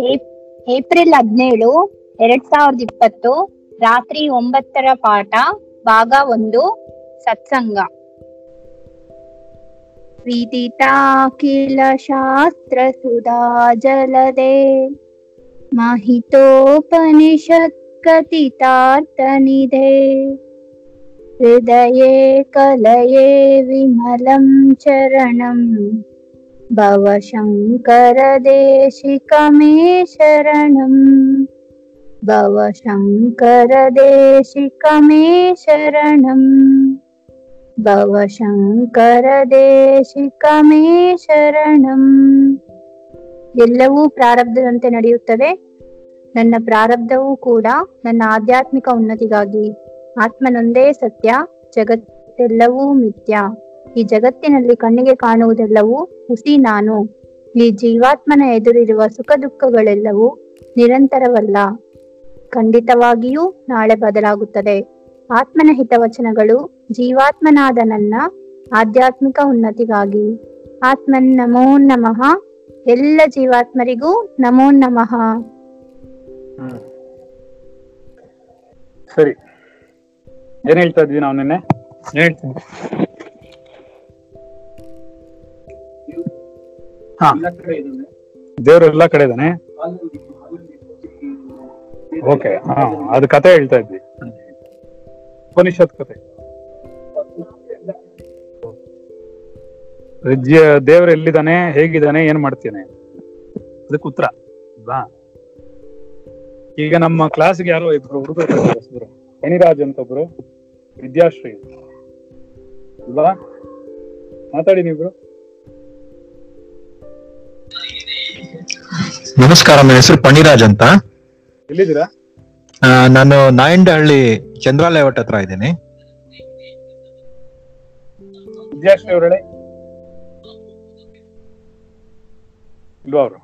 App- April ಹದಿನೇಳು, ಎರಡ್ ಸಾವಿರದ ಇಪ್ಪತ್ತು, ರಾತ್ರಿ ಒಂಬತ್ತರ ಪಾಠ, ಭಾಗ ಒಂದು, ಸತ್ಸಂಗ. ವಿದಿತಾಖಿಲ ಶಾಸ್ತ್ರ ಸುಧಾ ಜಲದೆ. ಮಹಿತೋಪನಿಷತ್ ಕಥಿತಾರ್ಥ ನಿಧೆ ಹೃದಯೇ ಕಲಯೇ ವಿಮಲಂ ಚರಣಂ ಭವ ಶಂಕರ ದೇಶಿಕ ಮೇ ಶರಣಂ ಭವ ಶಂಕರ ದೇಶಿಕ ಮೇ ಶರಣಂ ಭವ ಶಂಕರ ದೇಶಿಕ ಮೇ ಶರಣಂ ಎಲ್ಲವೂ ಪ್ರಾರಬ್ಧದಂತೆ ನಡೆಯುತ್ತದೆ ನನ್ನ ಪ್ರಾರಬ್ಧವೂ ಕೂಡ ನನ್ನ ಆಧ್ಯಾತ್ಮಿಕ ಉನ್ನತಿಗಾಗಿ ಆತ್ಮನೊಂದೇ ಸತ್ಯ, ಜಗತ್ತೆಲ್ಲವೂ ಮಿಥ್ಯ. ಈ ಜಗತ್ತಿನಲ್ಲಿ ಕಣ್ಣಿಗೆ ಕಾಣುವುದೆಲ್ಲವೂ ಹುಸಿ ನಾನು. ಈ ಜೀವಾತ್ಮನ ಎದುರಿರುವ ಸುಖ ದುಃಖಗಳೆಲ್ಲವೂ ನಿರಂತರವಲ್ಲ. ಖಂಡಿತವಾಗಿಯೂ ನಾಳೆ ಬದಲಾಗುತ್ತದೆ. ಆತ್ಮನ ಹಿತವಚನಗಳು ಜೀವಾತ್ಮನಾದ ನನ್ನ ಆಧ್ಯಾತ್ಮಿಕ ಉನ್ನತಿಗಾಗಿ. ಆತ್ಮನ್ ನಮೋ ನಮಃ. ಎಲ್ಲ ಜೀವಾತ್ಮರಿಗೂ ನಮೋ ನಮಃ. ಸರಿ. ಏನ್ ಹೇಳ್ತಾ ಇದ್ವಿ ನಾವು ನಿನ್ನೆ? ಏನ್ ಹಾ. ದೇವ್ರು ಎಲ್ಲಾ ಕಡೆ ಇದಾನೆ ಓಕೆ ಹಾ ಅದು ಕತೆ ಹೇಳ್ತಾ ಇದ್ವಿ. ಉಪನಿಷತ್ ಕತೆ. ದೇವ್ರ ಎಲ್ಲಿದ್ದಾನೆ ಹೇಗಿದ್ದಾನೆ ಏನ್ ಮಾಡ್ತೇನೆ? ಅದಕ್ಕೆ ಉತ್ತರ. ಈಗ ನಮ್ಮ ಕ್ಲಾಸ್ಗೆ ಯಾರೋ ಇಬ್ರು ಹುಡುಗರು ಎನಿರಾಜ್ ಅಂತ ಒಬ್ರು. ವಿದ್ಯಾಶ್ರೀ. ಅಲ್ವಾ ಮಾತಾಡಿ ನೀವು ನಮಸ್ಕಾರ ನನ್ನ ಹೆಸರು ಪಣಿರಾಜ್ ಅಂತ. ಎಲ್ಲಿದ್ದೀರಾ? ನಾನು ನಾಯಂಡಹಳ್ಳಿ ಚಂದ್ರಾಲಯ ಹತ್ರ ಇದ್ದೀನಿ. ವಿದ್ಯಾಶ್ರೀ ಅವರಳೆ ಇಲ್ವಾ ಅವರು?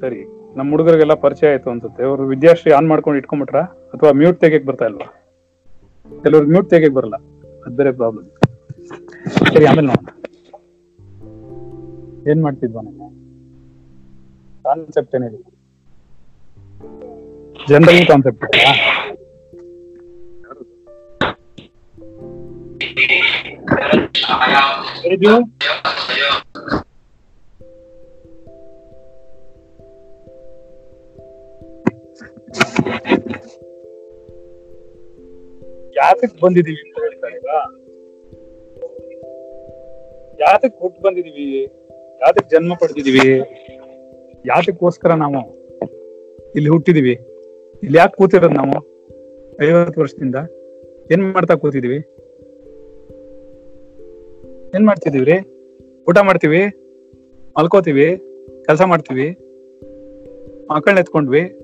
ಸರಿ. ನಮ್ಮ ಹುಡುಗರಿಗೆಲ್ಲ ಪರಿಚಯ ಆಯ್ತು ಅನ್ಸುತ್ತೆ. ಅವರು ವಿದ್ಯಾಶ್ರೀ ಆನ್ ಮಾಡ್ಕೊಂಡು ಇಟ್ಕೊಂಡ್ಬಿಟ್ರ? ಅಥವಾ ಮ್ಯೂಟ್ ತೆಗಿಯಕ್ ಬರ್ತಾ ಇಲ್ವಾ? ಕೆಲವ್ರಿಗೆ ಮ್ಯೂಟ್ ತೆಗಿಯಕ್ ಬರಲ್ಲ. ಅದ್ ಬೇರೆ ಪ್ರಾಬ್ಲಮ್ ಸರಿ ಆಮೇಲೆ ನೋಡೋಣ. ಏನ್ ಮಾಡ್ತಿದ್ವ ನಾನು? ಕಾನ್ಸೆಪ್ಟ್ ಏನಿದೆ ಜನರಲ್ ಕಾನ್ಸೆಪ್ಟ್ ಹೇಳಿದ್ಯು ಯಾತಕ್ ಬಂದಿದೀವಿ ಅಂತ ಹೇಳ್ತಾರೆ ಯಾತಕ್ ಹುಟ್ಟು ಬಂದಿದೀವಿ? ಯಾತಕ್ ಜನ್ಮ ಪಡೆದಿದೀವಿ? ಯಾತಕ್ಕೋಸ್ಕರ ನಾವು ಇಲ್ಲಿ ಹುಟ್ಟಿದೀವಿ? ಇಲ್ಲಿ ಯಾಕೆ ಕೂತಿರೋದು ನಾವು ಐವತ್ತು ವರ್ಷದಿಂದ? ಏನ್ ಮಾಡ್ತಾ ಕೂತಿದೀವಿ? ಏನ್ ಮಾಡ್ತಿದೀವ್ರಿ ಊಟ ಮಾಡ್ತೀವಿ? ಮಲ್ಕೋತೀವಿ? ಕೆಲಸ ಮಾಡ್ತೀವಿ? ಮಕ್ಕಳನ್ನ ಎತ್ಕೊಂಡ್ವಿ?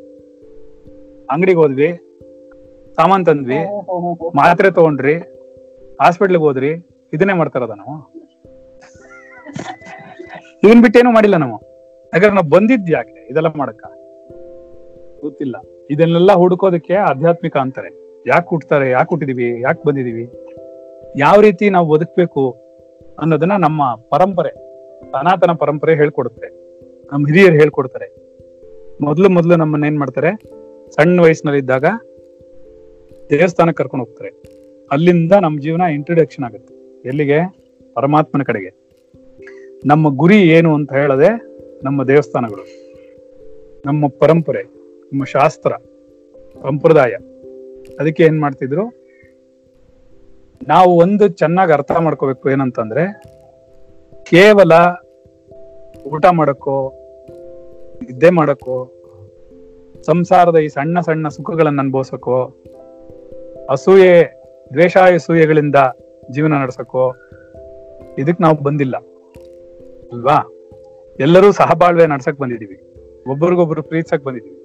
ಅಂಗಡಿಗೆ ಹೋದ್ವಿ, ಸಾಮಾನ್ ತಂದ್ವಿ, ಮಾತ್ರೆ ತಗೊಂಡ್ರಿ, ಹಾಸ್ಪಿಟ್ಲಿಗೆ ಹೋದ್ರಿ, ಇದನ್ನೇ ಮಾಡ್ತಾರದ ನಾವು. ಇದನ್ ಬಿಟ್ಟೇನು ಮಾಡಿಲ್ಲ ನಾವು. ಯಾಕಂದ್ರೆ ನಾವು ಬಂದಿದ್ ಯಾಕೆ, ಇದೆಲ್ಲ ಮಾಡಕ್ಕ? ಗೊತ್ತಿಲ್ಲ. ಇದನ್ನೆಲ್ಲ ಹುಡುಕೋದಕ್ಕೆ ಆಧ್ಯಾತ್ಮಿಕ ಅಂತಾರೆ. ಯಾಕೆ ಹುಟ್ತಾರೆ, ಯಾಕೆ ಹುಟ್ಟಿದೀವಿ, ಯಾಕೆ ಬಂದಿದೀವಿ? ಯಾವ ರೀತಿ ನಾವು ಬದುಕ್ಬೇಕು ಅನ್ನೋದನ್ನ ನಮ್ಮ ಪರಂಪರೆ, ಸನಾತನ ಪರಂಪರೆ ಹೇಳ್ಕೊಡುತ್ತೆ. ನಮ್ಮ ಹಿರಿಯರು ಹೇಳ್ಕೊಡ್ತಾರೆ. ಮೊದಲು ಮೊದಲು ನಮ್ಮನ್ನ ಏನ್ ಮಾಡ್ತಾರೆ? ಸಣ್ಣ ವಯಸ್ಸಿನಲ್ಲಿ ಇದ್ದಾಗ ದೇವಸ್ಥಾನಕ್ಕೆ ಕರ್ಕೊಂಡು ಹೋಗ್ತಾರೆ. ಅಲ್ಲಿಂದ ನಮ್ಮ ಜೀವನ ಇಂಟ್ರಡಕ್ಷನ್ ಆಗುತ್ತೆ. ಎಲ್ಲಿಗೆ? ಪರಮಾತ್ಮನ ಕಡೆಗೆ. ನಮ್ಮ ಗುರಿ ಏನು ಅಂತ ಹೇಳದೆ ನಮ್ಮ ದೇವಸ್ಥಾನಗಳು. ನಮ್ಮ ಪರಂಪರೆ, ನಮ್ಮ ಶಾಸ್ತ್ರ, ಸಂಪ್ರದಾಯ. ಅದಕ್ಕೆ ಏನ್ ಮಾಡ್ತಿದ್ರು? ನಾವು ಒಂದು ಚೆನ್ನಾಗಿ ಅರ್ಥ ಮಾಡ್ಕೋಬೇಕು ಏನಂತಂದ್ರೆ, ಕೇವಲ ಊಟ ಮಾಡಕ್ಕೋ, ನಿದ್ದೆ ಮಾಡಕ್ಕೋ ಸಂಸಾರದ ಈ ಸಣ್ಣ ಸಣ್ಣ ಸುಖಗಳನ್ನು ಅನುಭವಿಸಕ್ಕೋ ಅಸೂಯೆ, ದ್ವೇಷಾಯಸೂಯೆಗಳಿಂದ ಜೀವನ ನಡೆಸಕೋ ಇದಕ್ ನಾವು ಬಂದಿಲ್ಲ. ಅಲ್ವಾ? ಎಲ್ಲರೂ ಸಹಬಾಳ್ವೆ ನಡ್ಸಕ್ ಬಂದಿದೀವಿ ಒಬ್ರಿಗೊಬ್ರು ಪ್ರೀತಿಸಕ್ ಬಂದಿದೀವಿ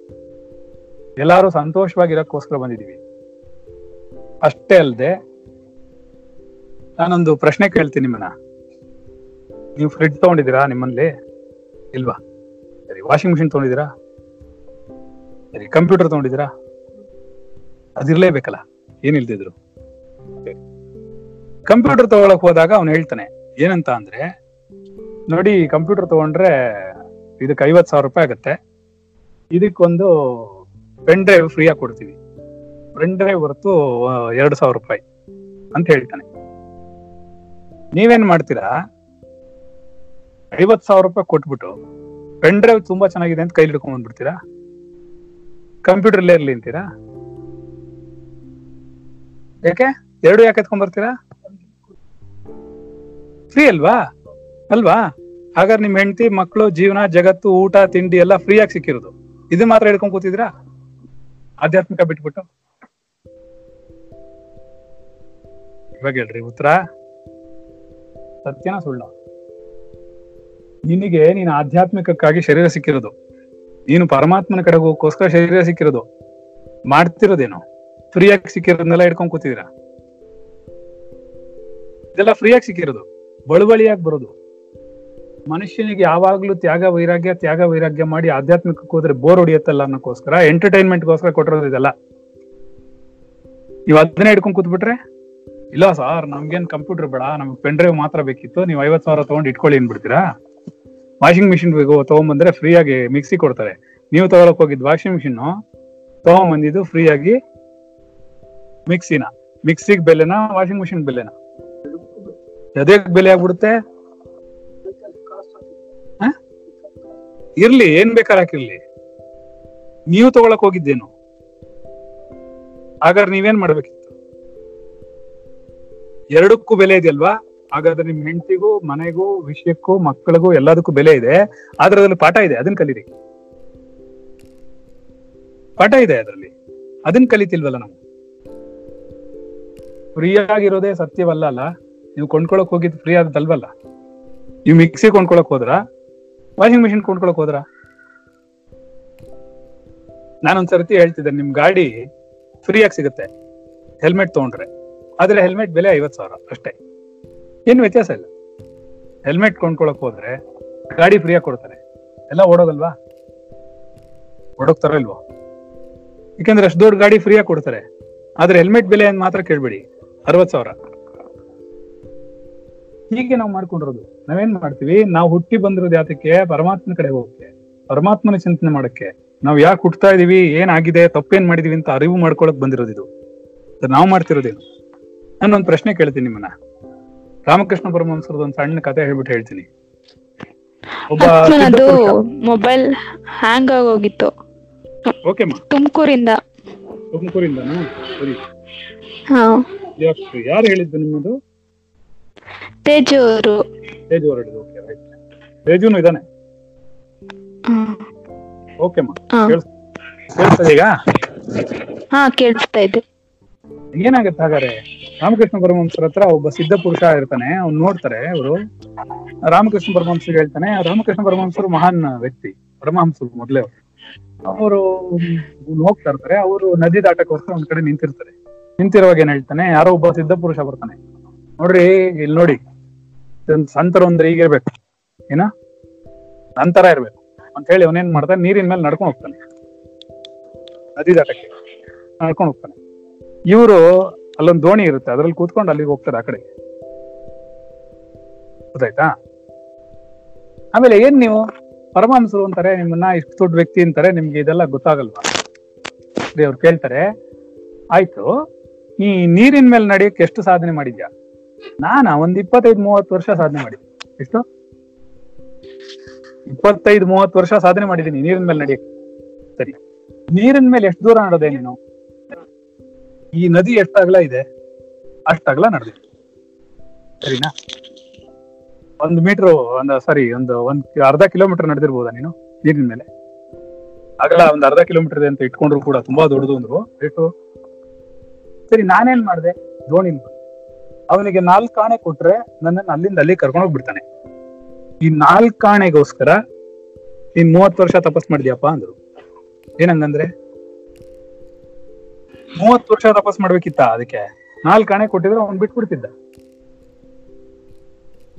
ಎಲ್ಲಾರು ಸಂತೋಷವಾಗಿರಕ್ಕೋಸ್ಕರ ಬಂದಿದೀವಿ ಅಷ್ಟೇ ಅಲ್ಲದೆ ನಾನೊಂದು ಪ್ರಶ್ನೆ ಕೇಳ್ತೀನಿ ನಿಮ್ಮನ್ನ ನೀವು ಫ್ರಿಡ್ಜ್ ತಗೊಂಡಿದ್ದೀರಾ ನಿಮ್ಮಲ್ಲಿ? ಇಲ್ವಾ? ಸರಿ ವಾಷಿಂಗ್ ಮಿಷಿನ್ ತಗೊಂಡಿದ್ದೀರಾ? ಸರಿ, ಕಂಪ್ಯೂಟರ್ ತಗೊಂಡಿದ್ದೀರಾ? ಅದಿರ್ಲೇಬೇಕಲ್ಲ, ಏನ್ ಇಲ್ದಿದ್ರು. ಕಂಪ್ಯೂಟರ್ ತಗೊಳಕ್ ಹೋದಾಗ ಅವ್ನು ಹೇಳ್ತಾನೆ, ಏನಂತ ಅಂದ್ರೆ, ನೋಡಿ, ಕಂಪ್ಯೂಟರ್ ತಗೊಂಡ್ರೆ ಇದಕ್ಕೆ ಐವತ್ ಸಾವಿರ ರೂಪಾಯಿ ಆಗತ್ತೆ. ಇದಕ್ಕೊಂದು ಪೆನ್ ಡ್ರೈವ್ ಫ್ರೀ ಆಗಿ ಕೊಡ್ತೀವಿ. ಪೆನ್ ಡ್ರೈವ್ ಹೊರತು ಎರಡು ಸಾವಿರ ರೂಪಾಯಿ ಅಂತ ಹೇಳ್ತಾನೆ. ನೀವೇನ್ ಮಾಡ್ತೀರಾ? ಐವತ್ ಸಾವಿರ ರೂಪಾಯಿ ಕೊಟ್ಬಿಟ್ಟು, ಪೆನ್ ಡ್ರೈವ್ ತುಂಬಾ ಚೆನ್ನಾಗಿದೆ ಅಂತ ಕೈಲಿ ಹಿಡ್ಕೊಂಡ್ ಬಂದ್ಬಿಡ್ತೀರಾ? ಕಂಪ್ಯೂಟರ್ ಇರ್ಲಿ ಅಂತೀರಾ? ಯಾಕೆ? ಎರಡು ಯಾಕೆ ಎತ್ಕೊಂಡ್ ಬರ್ತೀರಾ? ಫ್ರೀ ಅಲ್ವಾ? ಅಲ್ವಾ? ಹಾಗಾದ್ರೆ ನಿಮ್ ಹೆಂಡತಿ ಮಕ್ಕಳು ಜೀವನ, ಜಗತ್ತು, ಊಟ, ತಿಂಡಿ ಎಲ್ಲ ಫ್ರೀ ಆಗಿ ಸಿಕ್ಕಿರೋದು. ಇದು ಮಾತ್ರ ಹಿಡ್ಕೊಂಡ್ ಕೂತಿದ್ರಾ ಆಧ್ಯಾತ್ಮಿಕ ಬಿಟ್ಬಿಟ್ಟು. ಇವಾಗ ಹೇಳ್ರಿ, ಉತ್ತರ? ಸತ್ಯನ ಸುಳ್ಳ. ನಿನಗೆ ನೀನ್ ಆಧ್ಯಾತ್ಮಿಕಕ್ಕಾಗಿ ಶರೀರ ಸಿಕ್ಕಿರೋದು. ನೀನು ಪರಮಾತ್ಮನ ಕಡೆ ಹೋಗೋಕ್ಕೋಸ್ಕರ ಶರೀರ ಸಿಕ್ಕಿರೋದು. ಮಾಡ್ತಿರೋದೇನು. ಫ್ರೀಯಾಗಿ ಸಿಕ್ಕಿರೋದನ್ನೆಲ್ಲ ಹಿಡ್ಕೊಂಡ್ ಕೂತಿದೀರಾ? ಇದೆಲ್ಲ ಫ್ರೀಯಾಗಿ ಸಿಕ್ಕಿರೋದು. ಬಳುವಳಿಯಾಗಿ ಬರೋದು. ಮನುಷ್ಯನಿಗೆ ಯಾವಾಗ್ಲೂ ತ್ಯಾಗ, ವೈರಾಗ್ಯ ತ್ಯಾಗ, ವೈರಾಗ್ಯ ಮಾಡಿ ಆಧ್ಯಾತ್ಮಿಕಕ್ಕೆ ಹೋದ್ರೆ ಬೋರ್ ಹೊಡಿಯತ್ತಲ್ಲ ಅನ್ನೋಕ್ಕೋಸ್ಕರ ಎಂಟರ್ಟೈನ್ಮೆಂಟ್ಗೋಸ್ಕರ ಕೊಟ್ಟಿರೋದು ಇದೆಲ್ಲ. ನೀವು ಅದನ್ನೇ ಹಿಡ್ಕೊಂಡ್ ಕೂತ್ಬಿಟ್ರೆ? ಇಲ್ಲ ಸರ್, ನಮ್ಗೇನ್ ಕಂಪ್ಯೂಟರ್ ಬೇಡ, ನಮ್ಗೆ ಪೆನ್ ಡ್ರೈವ್ ಮಾತ್ರ ಬೇಕಿತ್ತು, ನೀವು ಐವತ್ ಸಾವಿರ ತಗೊಂಡು ಇಟ್ಕೊಳ್ಳಿ ಅನ್ಬಿಡ್ತೀರಾ ವಾಷಿಂಗ್ ಮಿಷಿನ್ ತಗೊಂಬಂದ್ರೆ ಫ್ರೀ ಆಗಿ ಮಿಕ್ಸಿ ಕೊಡ್ತಾರೆ. ನೀವು ತಗೊಳಕ್ ಹೋಗಿದ್ ವಾಷಿಂಗ್ ಮಿಷಿನ್ ತಗೊಂಬಂದಿದ್ದು ಫ್ರೀ ಆಗಿ ಮಿಕ್ಸಿನ ಮಿಕ್ಸಿಗ್ ಬೆಲೆನಾ ವಾಷಿಂಗ್ ಮಿಷಿನ್ ಬೆಲೆನಾ. ಅದೇ ಬೆಲೆ ಆಗ್ಬಿಡುತ್ತೆ? ಇರ್ಲಿ, ಏನ್ ಬೇಕಾದ್ರೆ ಹಾಕಿರ್ಲಿ. ನೀವು ತಗೊಳಕ್ ಹೋಗಿದ್ದೇನು? ಹಾಗಾದ್ರೆ ನೀವೇನ್ ಮಾಡ್ಬೇಕಿತ್ತು? ಎರಡಕ್ಕೂ ಬೆಲೆ ಇದೆಯಲ್ವಾ? ಹಾಗಾದ್ರೆ ನಿಮ್ ಹೆಂಡತಿಗೂ, ಮನೆಗೂ, ವಿಷಯಕ್ಕೂ, ಮಕ್ಕಳಿಗೂ ಎಲ್ಲದಕ್ಕೂ ಬೆಲೆ ಇದೆ. ಆದ್ರೆ ಅದ್ರಲ್ಲಿ ಪಾಠ ಇದೆ, ಅದನ್ನ ಕಲೀರಿ. ಪಾಠ ಇದೆ ಅದರಲ್ಲಿ. ಅದನ್ನ ಕಲಿತಿಲ್ವಲ್ಲ ನಾವು? ಫ್ರೀ ಆಗಿರೋದೇ ಸತ್ಯವಲ್ಲ ಅಲ್ಲ? ನೀವು ಕೊಂಡ್ಕೊಳಕ್ ಹೋಗಿದ್ ಫ್ರೀ ಆದಲ್ವಲ್ಲ ನೀವು ಮಿಕ್ಸಿ ಕೊಂಡ್ಕೊಳಕ್ ಹೋದ್ರ? ವಾಷಿಂಗ್ ಮಿಷಿನ್ ಕೊಂಡ್ಕೊಳಕ್ ಹೋದ್ರ? ನಾನೊಂದ್ಸರ್ತಿ ಹೇಳ್ತಿದ್ದೆ, ನಿಮ್ ಗಾಡಿ ಫ್ರೀಯಾಗಿ ಸಿಗುತ್ತೆ. ಹೆಲ್ಮೆಟ್ ತಗೊಂಡ್ರೆ. ಆದ್ರೆ ಹೆಲ್ಮೆಟ್ ಬೆಲೆ ಐವತ್ ಸಾವಿರ, ಅಷ್ಟೇ. ಏನು ವ್ಯತ್ಯಾಸ ಇಲ್ಲ. ಹೆಲ್ಮೆಟ್ ಕೊಂಡ್ಕೊಳಕ್ ಹೋದ್ರೆ ಗಾಡಿ ಫ್ರೀ ಆಗಿ ಕೊಡ್ತಾರೆ. ಎಲ್ಲ ಓಡೋದಲ್ವಾ? ಓಡೋಗ್ತಾರ ಇಲ್ವೋ? ಯಾಕಂದ್ರೆ ಅಷ್ಟು ದೊಡ್ಡ ಗಾಡಿ ಫ್ರೀ ಆಗಿ ಕೊಡ್ತಾರೆ. ಆದ್ರೆ ಹೆಲ್ಮೆಟ್ ಬೆಲೆ ಮಾತ್ರ ಕೇಳ್ಬೇಡಿ. ಅರವತ್ ಸಾವಿರ. ಹೀಗೆ ನಾವು ಮಾಡ್ಕೊಂಡಿರೋದು. ನಾವೇನ್ ಮಾಡ್ತೀವಿ? ನಾವು ಹುಟ್ಟಿ ಬಂದಿರೋದು ಯಾತಕ್ಕೆ? ಪರಮಾತ್ಮನ ಕಡೆ ಹೋಗಕ್ಕೆ. ಪರಮಾತ್ಮನ ಚಿಂತನೆ ಮಾಡಕ್ಕೆ. ನಾವು ಯಾಕೆ ಹುಟ್ತಾ ಇದೀವಿ? ಏನಾಗಿದೆ ತಪ್ಪೇನ್ ಮಾಡಿದೀವಿ ಅಂತ ಅರಿವು ಮಾಡ್ಕೊಳಕ್ ಬಂದಿರೋದು ಇದು. ನಾವು ಮಾಡ್ತಿರೋದೇನು ನಾನು ಒಂದು ಪ್ರಶ್ನೆ ಕೇಳ್ತೀನಿ ನಿಮ್ಮನ್ನ. ರಾಮಕೃಷ್ಣ ಪರಮಹಂಸರದ ಒಂದು ಸಣ್ಣ ಕತೆ ಹೇಳ್ಬಿಟ್ಟು ಹೇಳ್ತೀನಿ. ಅದು ಮೊಬೈಲ್ ಹ್ಯಾಂಗ್ ಆಗೋಗಿತ್ತು? ಓಕೆ ತುಮಕೂರಿಂದ. ತುಮಕೂರಿಂದನಾ? ಸರಿ. ಯಾರು ಹೇಳಿದ್ದು ನಿಮ್ಮದು? ತೇಜು ಅವರು. ತೇಜು ಹೊರಡಿದು ಓಕೆ ರೈಟ್ ತೇಜುನು ಇದಾನೆ ಓಕೆ ಮಾ ಹಾ. ಕೇಳಿಸ್ ಈಗ ಹಾ ಕೇಳಿಸ್ತಾ ಇದೆ. ಏನಾಗತ್ತೆ ಹಾಗಾದ್ರೆ? ರಾಮಕೃಷ್ಣ ಪರಮಹಂಸರ ಹತ್ರ ಒಬ್ಬ ಸಿದ್ಧ ಪುರುಷ ಇರ್ತಾನೆ, ಅವ್ನು ನೋಡ್ತಾರೆ ಅವರು ರಾಮಕೃಷ್ಣ ಪರಮಹಂಸರಿಗೆ ಹೇಳ್ತಾನೆ ರಾಮಕೃಷ್ಣ ಪರಮಹಂಸರು ಮಹಾನ್ ವ್ಯಕ್ತಿ, ಪರಮಹಂಸರು ಮೊದಲೇ ಅವರು. ಹೋಗ್ತಾ ಇರ್ತಾರೆ, ಅವರು ನದಿ ದಾಟಕ್ಕೋಸ್ಕರ ಒಂದ್ ಕಡೆ ನಿಂತಿರ್ತಾರೆ. ನಿಂತಿರುವಾಗ ಏನ್ ಹೇಳ್ತಾನೆ, ಯಾರೋ ಒಬ್ಬ ಸಿದ್ಧ ಪುರುಷ ಬರ್ತಾನೆ. ನೋಡ್ರಿ ಇಲ್ಲಿ ನೋಡಿ ಸಂತರು ಅಂದ್ರೆ ಈಗಿರ್ಬೇಕು ಏನ? ನಂತರ ಇರ್ಬೇಕು. ಅಂತ ಹೇಳಿ ಅವನೇನ್ ಮಾಡ್ತಾನೆ, ನೀರಿನ ಮೇಲೆ ನಡ್ಕೊಂಡು ಹೋಗ್ತಾನೆ. ನದಿ ದಾಟಕ್ಕೆ. ನಡ್ಕೊಂಡು ಹೋಗ್ತಾನೆ. ಇವರು ಅಲ್ಲೊಂದು ದೋಣಿ ಇರುತ್ತೆ, ಅದ್ರಲ್ಲಿ ಕೂತ್ಕೊಂಡು ಅಲ್ಲಿಗೆ ಹೋಗ್ತಾರೆ ಆ ಕಡೆ. ಗೊತ್ತಾಯ್ತಾ? ಆಮೇಲೆ ಏನ್ ನೀವು? ಪರಮಾಂಸರು ಅಂತಾರೆ, ನಿಮ್ಮನ್ನ ಇಷ್ಟು ದೊಡ್ಡ ವ್ಯಕ್ತಿ ಅಂತಾರೆ, ನಿಮ್ಗೆ ಇದೆಲ್ಲ ಗೊತ್ತಾಗಲ್ವಾ? ಅವ್ರು ಕೇಳ್ತಾರೆ, ಆಯ್ತು, ಈ ನೀರಿನ ಮೇಲೆ ನಡೆಯಕ್ಕೆ ಎಷ್ಟು ಸಾಧನೆ ಮಾಡಿದ್ಯಾ? ನಾನ, ಒಂದ್ ಇಪ್ಪತ್ತೈದು, ಮೂವತ್ತು ವರ್ಷ ಸಾಧನೆ ಮಾಡಿದ್ದೆ. ಎಷ್ಟು? ಇಪ್ಪತ್ತೈದು, ಮೂವತ್ತು ವರ್ಷ ಸಾಧನೆ ಮಾಡಿದ್ದೀನಿ ನೀರಿನ ಮೇಲೆ ನಡೆಯಕ್ಕೆ. ಸರಿ. ನೀರಿನ ಮೇಲೆ ಎಷ್ಟು ದೂರ ನಡೆದೆ ನೀನು? ಈ ನದಿ ಎಷ್ಟು ಅಗಲ ಇದೆ? ಅಷ್ಟು ಅಗಲ ನಡೆದಿದೆ ಸರಿನಾ? ಒಂದು ಮೀಟರ್ ಒಂದು ಸಾರಿ ಒಂದು, ಒಂದ್ ಅರ್ಧ ಕಿಲೋಮೀಟರ್ ನಡೆದಿರ್ಬೋದಾ ನೀನು? ನೀರಿನ ಮೇಲೆ? ಅಗಲ ಒಂದ್ ಅರ್ಧ ಕಿಲೋಮೀಟರ್ ಇದೆ ಅಂತ ಇಟ್ಕೊಂಡ್ರು ಕೂಡ ತುಂಬಾ ದೊಡ್ಡದು ಅಂದ್ರು. ಎಷ್ಟು ಸರಿ, ನಾನೇನ್ ಮಾಡಿದೆ? ದೋಣಿ ಅವನಿಗೆ ನಾಲ್ಕು ಆಣೆ ಕೊಟ್ರೆ ನನ್ನನ್ನು ಅಲ್ಲಿಂದ ಅಲ್ಲಿ ಕರ್ಕೊಂಡು ಹೋಗ್ಬಿಡ್ತಾನೆ. ಈ ನಾಲ್ಕು ಆಣೆಗೋಸ್ಕರ ನೀನ್ ಮೂವತ್ತು ವರ್ಷ ತಪಸ್ ಮಾಡಿದ್ಯಪ್ಪ ಅಂದ್ರು. ಏನಂಗಂದ್ರೆ? ಮೂವತ್ತು ವರ್ಷ ತಪಸ್ ಮಾಡ್ಬೇಕಿತ್ತ ಅದಕ್ಕೆ? ನಾಲ್ಕು ಆಣೆ ಕೊಟ್ಟಿದ್ರೆ ಅವ್ನ್ ಬಿಟ್ಬಿಡ್ತಿದ್ದ.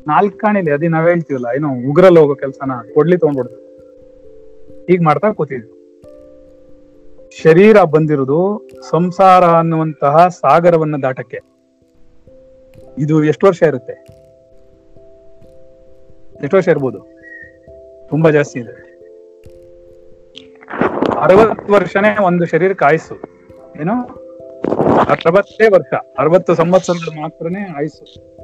ನಾಲ್ಕು ಕಾಣಿಲಿ ಅದೇ ನಾವ್ ಹೇಳ್ತೀವಲ್ಲ, ಏನೋ ಉಗ್ರಲ್ಲಿ ಹೋಗೋ ಕೆಲ್ಸನ ಕೊಡ್ಲಿ ತಗೊಂಡ್ಬಿಡ್ತು ಹೀಗ್ ಮಾಡ್ತಾ ಕೂತಿದ್ವಿ. ಶರೀರ ಬಂದಿರೋದು ಸಂಸಾರ ಅನ್ನುವಂತಹ ಸಾಗರವನ್ನ ದಾಟಕ್ಕೆ. ಇದು ಎಷ್ಟು ವರ್ಷ ಇರುತ್ತೆ? ಎಷ್ಟು ವರ್ಷ ಇರ್ಬೋದು? ತುಂಬಾ ಜಾಸ್ತಿ ಇದೆ. ಅರವತ್ತು ವರ್ಷನೇ ಒಂದು ಶರೀರ ಆಯುಸ್ಸು ಏನು ಅರವತ್ತೇ ವರ್ಷ, ಅರವತ್ತು ಸಂವತ್ಸರಗಳು ಮಾತ್ರನೇ ಆಯ್ಸು.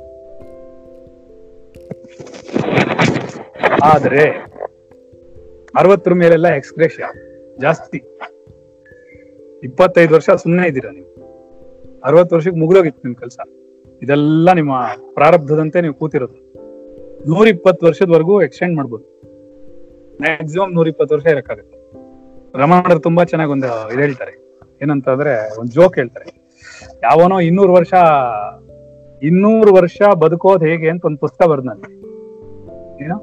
ಆದ್ರೆ ಅರವತ್ತರ ಮೇಲೆಲ್ಲ ಎಕ್ಸ್ಪ್ರೆಷ ಜಾಸ್ತಿ. ಇಪ್ಪತ್ತೈದು ವರ್ಷ ಸುಮ್ಮನೆ ಇದ್ದೀರಾ ನೀವು? ಅರವತ್ತು ವರ್ಷಕ್ಕೆ ಮುಗಿದೋಗಿತ್ತು ನಿಮ್ ಕೆಲಸ. ಇದೆಲ್ಲ ನಿಮ್ಮ ಪ್ರಾರಬ್ಧದಂತೆ ನೀವು ಕೂತಿರೋದು. ನೂರ ಇಪ್ಪತ್ತು ವರ್ಷದವರೆಗೂ ಎಕ್ಸ್ಟೆಂಡ್ ಮಾಡ್ಬೋದು. ಮ್ಯಾಕ್ಸಿಮಮ್ ನೂರ ಇಪ್ಪತ್ತು ವರ್ಷ ಇರಕ್ಕಾಗುತ್ತೆ. ರಮಣರು ತುಂಬಾ ಚೆನ್ನಾಗಿ ಒಂದು ಇದು ಹೇಳ್ತಾರೆ. ಏನಂತಂದ್ರೆ ಒಂದ್ ಜೋಕ್ ಹೇಳ್ತಾರೆ. ಯಾವನೋ ಇನ್ನೂರು ವರ್ಷ ಇನ್ನೂರು ವರ್ಷ ಬದುಕೋದ್ ಹೇಗೆ ಅಂತ ಒಂದು ಪುಸ್ತಕ ಬರ್ದಂತೆ ಏನೋ?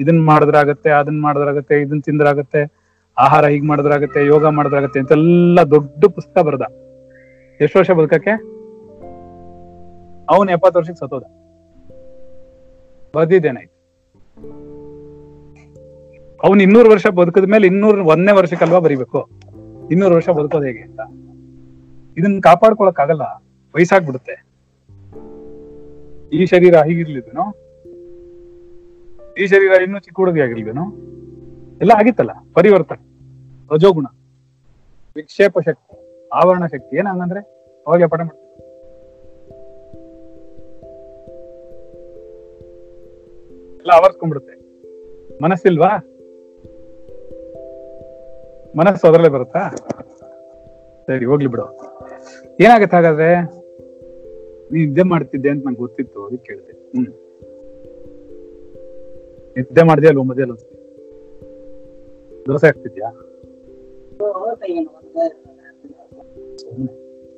ಇದನ್ ಮಾಡಿದ್ರಾಗತ್ತೆ, ಅದನ್ ಮಾಡಿದ್ರಾಗತ್ತೆ, ಇದನ್ ತಿಂದ್ರಾಗತ್ತೆ, ಆಹಾರ ಹೀಗ್ ಮಾಡಿದ್ರಾಗತ್ತೆ, ಯೋಗ ಮಾಡಿದ್ರಾಗತ್ತೆ ಅಂತೆಲ್ಲ ದೊಡ್ಡ ಪುಸ್ತಕ ಬರ್ದ. ಎಷ್ಟು ವರ್ಷ ಬದುಕಕ್ಕೆ? ಅವನ್ ಎಪ್ಪತ್ತು ವರ್ಷಕ್ಕೆ ಸತ್ತೋದ. ಬರ್ದಿದ್ದೇನಾಯ್ತು ಅವ್ನ್ ಇನ್ನೂರು ವರ್ಷ ಬದುಕದ ಮೇಲೆ ಇನ್ನೂರ್, ಒಂದನೇ ವರ್ಷಕ್ಕಲ್ವಾ ಬರಿಬೇಕು? ಇನ್ನೂರು ವರ್ಷ ಬದುಕೋದು ಹೇಗೆ ಅಂತ. ಇದನ್ನ ಕಾಪಾಡ್ಕೊಳಕ್ ಆಗಲ್ಲ ವಯಸ್ಸಾಗ್ಬಿಡುತ್ತೆ. ಈ ಶರೀರ ಹೀಗಿರ್ಲಿದ್ದೇನೋ ಈ ಶರೀರ ಇನ್ನೂ ಚಿಕ್ಕ ಹುಡುಗಿ ಆಗಿರ್ಲಿದೇನೋ? ಎಲ್ಲ ಆಗಿತ್ತಲ್ಲ, ಪರಿವರ್ತನೆ, ರಜೋಗುಣ, ವಿಕ್ಷೇಪ ಶಕ್ತಿ, ಆವರಣ ಶಕ್ತಿ. ಏನ ಹಂಗಂದ್ರೆ ಅವಾಗ ಪಠ ಮಾಡ್ತೀವಿ ಎಲ್ಲ ಆವರ್ಸ್ಕೊಂಡ್ಬಿಡುತ್ತೆ. ಮನಸ್ಸಿಲ್ವಾ? ಮನಸ್ಸು ಅದರಲ್ಲೇ ಬರುತ್ತಾ? ಸರಿ, ಹೋಗ್ಲಿ ಬಿಡು. ಏನಾಗತ್ತೆ ಹಾಗಾದ್ರೆ? ನೀನ್ ನಿದ್ದೆ ಮಾಡ್ತಿದ್ದೆ ಅಂತ ನಂಗೆ ಗೊತ್ತಿತ್ತು, ಅದಕ್ಕೆ ಕೇಳಿದೆ ಹ್ಮ್. ನಿದ್ದೆ ಮಾಡಿದೆ ಅಲ್ವ ಒಂಬದೇ ಅಲ್ಲ ದೋಸೆ ಆಗ್ತಿದ್ಯಾ.